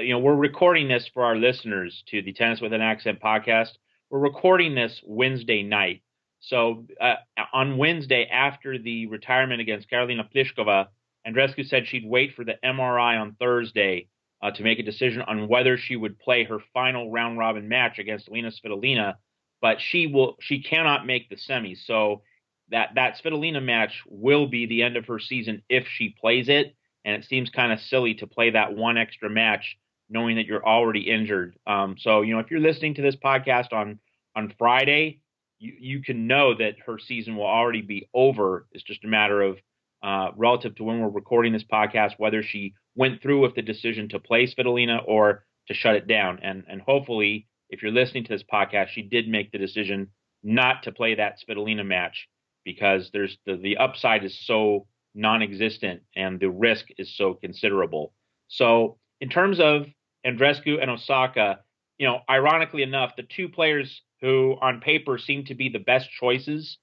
You know, we're recording this for our listeners to the Tennis with an Accent podcast. We're recording this Wednesday night. So uh, on Wednesday, after the retirement against Karolina Pliskova, Andreescu said she'd wait for the MRI on Thursday uh, to make a decision on whether she would play her final round robin match against Alina Svitolina. But she will, she cannot make the semis. So that that Svitolina match will be the end of her season if she plays it. And it seems kind of silly to play that one extra match knowing that you're already injured. Um, so you know, if you're listening to this podcast on on Friday you, you can know that her season will already be over. It's just a matter of uh, relative to when we're recording this podcast, whether she went through with the decision to play Svitolina or to shut it down. And and hopefully, if you're listening to this podcast, she did make the decision not to play that Svitolina match because there's the, the upside is so non-existent and the risk is so considerable. So in terms of Andreescu and Osaka, you know, ironically enough, the two players who on paper seem to be the best choices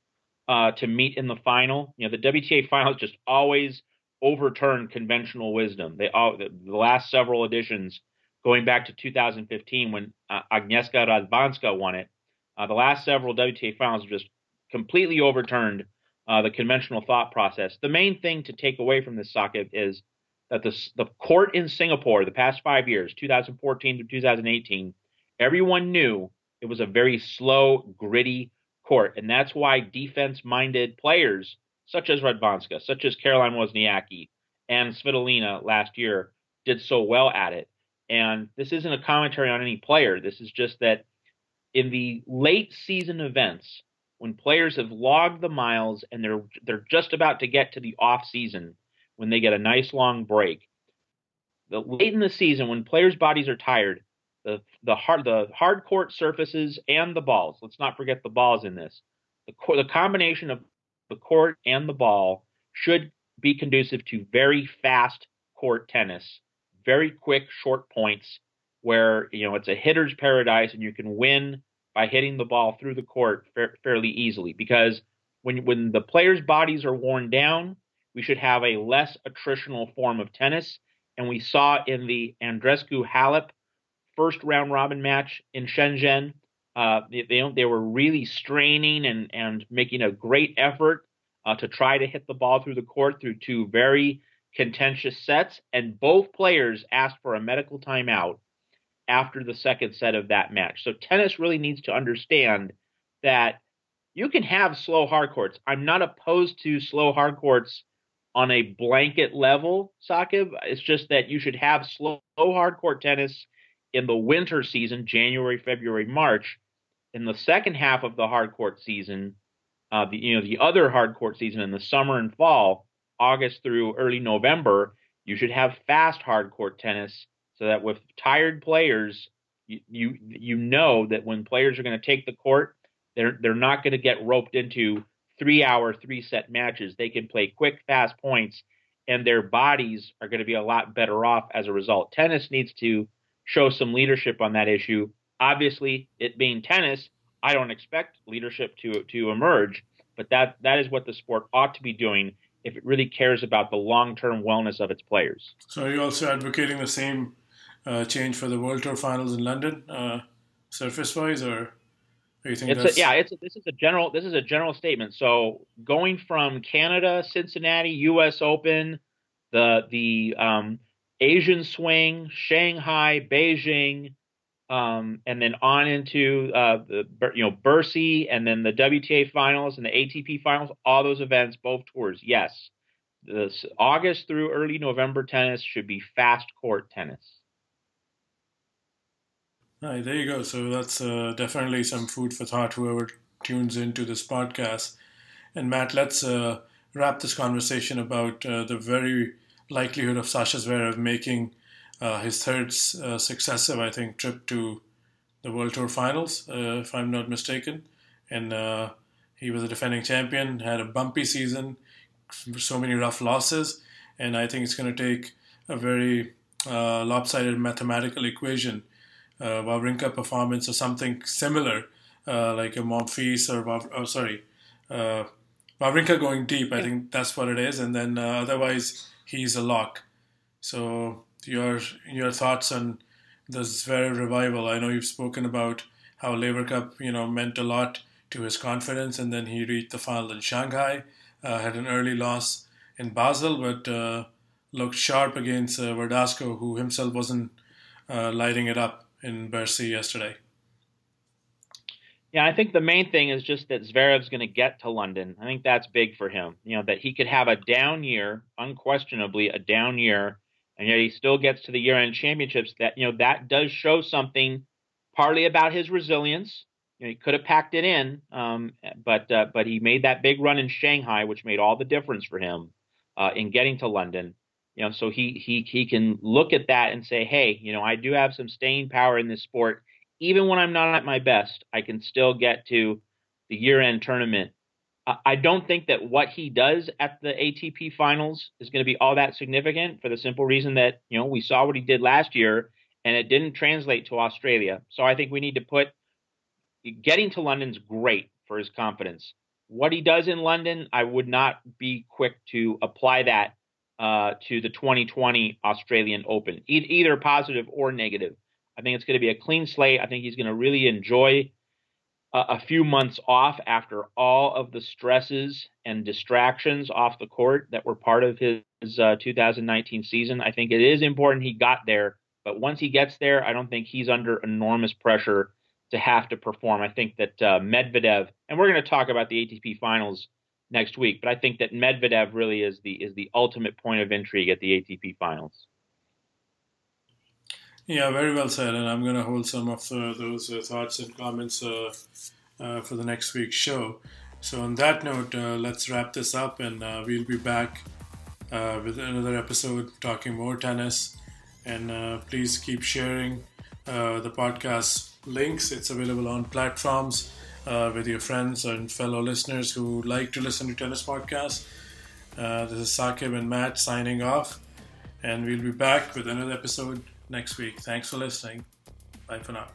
uh, to meet in the final. You know, the WTA finals just always overturn conventional wisdom. They all the, the last several editions, going back to 2015 when uh, Agnieszka Radwanska won it, uh, the last several WTA finals just completely overturned uh, the conventional thought process. The main thing to take away from this Sakib is that the the court in Singapore, the past five years, 2014 to 2018, everyone knew it was a very slow, gritty court, and that's why defense-minded players such as Radwanska, such as Caroline Wozniacki and Svitolina last year did so well at it. And this isn't a commentary on any player. This is just that in the late season events, when players have logged the miles and they're they're just about to get to the off season, when they get a nice long break, the late in the season when players' bodies are tired, the the hard the hard court surfaces and the balls. Let's not forget the balls in this. The the combination of the court and the ball should be conducive to very fast court tennis, very quick short points where you know it's a hitter's paradise and you can win by hitting the ball through the court fa- fairly easily. Because when when the players' bodies are worn down, we should have a less attritional form of tennis. And we saw in the Andreescu Halep first round robin match in Shenzhen. Uh, they, they, they were really straining and and making a great effort uh, to try to hit the ball through the court through two very contentious sets, and both players asked for a medical timeout after the second set of that match. So tennis really needs to understand that you can have slow hard courts. I'm not opposed to slow hard courts on a blanket level, Sakib. It's just that you should have slow hard court tennis in the winter season, January, February, March, in the second half of the hard court season, uh, the you know the other hard court season in the summer and fall, August through early November, you should have fast hard court tennis so that with tired players, you you, you know that when players are going to take the court, they're they're not going to get roped into three hour, three set matches. They can play quick, fast points, and their bodies are going to be a lot better off as a result. Tennis needs to show some leadership on that issue. Obviously, it being tennis, I don't expect leadership to to emerge, but that that is what the sport ought to be doing if it really cares about the long term wellness of its players. So, are you also advocating the same uh, change for the World Tour Finals in London, uh, surface wise, or? you think it's a, yeah, it's a, this is a general this is a general statement. So going from Canada, Cincinnati, U.S. Open, the the um, Asian swing, Shanghai, Beijing, um, and then on into uh, the you know Bercy, and then the WTA finals and the ATP finals. All those events, both tours, yes. this August through early November tennis should be fast court tennis. There you go. So that's uh, definitely some food for thought. Whoever tunes into this podcast, and Matt, let's uh, wrap this conversation about uh, the very likelihood of Sasha Zverev making uh, his third uh, successive, I think, trip to the World Tour Finals, uh, if I'm not mistaken. And he was a defending champion, had a bumpy season, so many rough losses, and I think it's going to take a very lopsided mathematical equation, uh, Wawrinka performance or something similar, uh, like a Monfils or oh, sorry, uh, Wawrinka going deep. I think that's what it is, and then uh, otherwise he's a lock. So your your thoughts on this very revival? I know you've spoken about how Laver Cup, you know, meant a lot to his confidence, and then he reached the final in Shanghai uh, had an early loss in Basel, but uh, looked sharp against uh, Verdasco, who himself wasn't lighting it up in Bercy yesterday. Yeah, I think the main thing is just that Zverev's going to get to London. I think that's big for him. You know, that he could have a down year, unquestionably a down year, and yet he still gets to the year-end championships. That you know that does show something, partly about his resilience, you know, he could have packed it in, um, but uh, but he made that big run in Shanghai, which made all the difference for him uh, in getting to London. You know, so he he he can look at that and say, hey, you know, I do have some staying power in this sport. Even when I'm not at my best, I can still get to the year-end tournament. I don't think that what he does at the ATP finals is going to be all that significant for the simple reason that, you know, we saw what he did last year and it didn't translate to Australia. So I think we need to put getting to London's great for his confidence. What he does in London, I would not be quick to apply that uh, to the 2020 Australian Open, e- either positive or negative. I think it's going to be a clean slate. I think he's going to really enjoy a, few months off after all of the stresses and distractions off the court that were part of his, his uh, 2019 season. I think it is important he got there, but once he gets there, I don't think he's under enormous pressure to have to perform. I think that uh, Medvedev, and we're going to talk about the ATP finals next week, but I think that Medvedev really is the is the ultimate point of intrigue at the ATP finals. Yeah, very well said, and I'm going to hold some of uh, those uh, thoughts and comments uh, uh, for the next week's show. So, on that note, uh, let's wrap this up, and we'll be back with another episode talking more tennis. And please keep sharing the podcast links. It's available on platforms uh, with your friends and fellow listeners who like to listen to tennis podcasts. Uh, this is Sakib and Matt signing off, and we'll be back with another episode next week. Thanks for listening. Bye for now.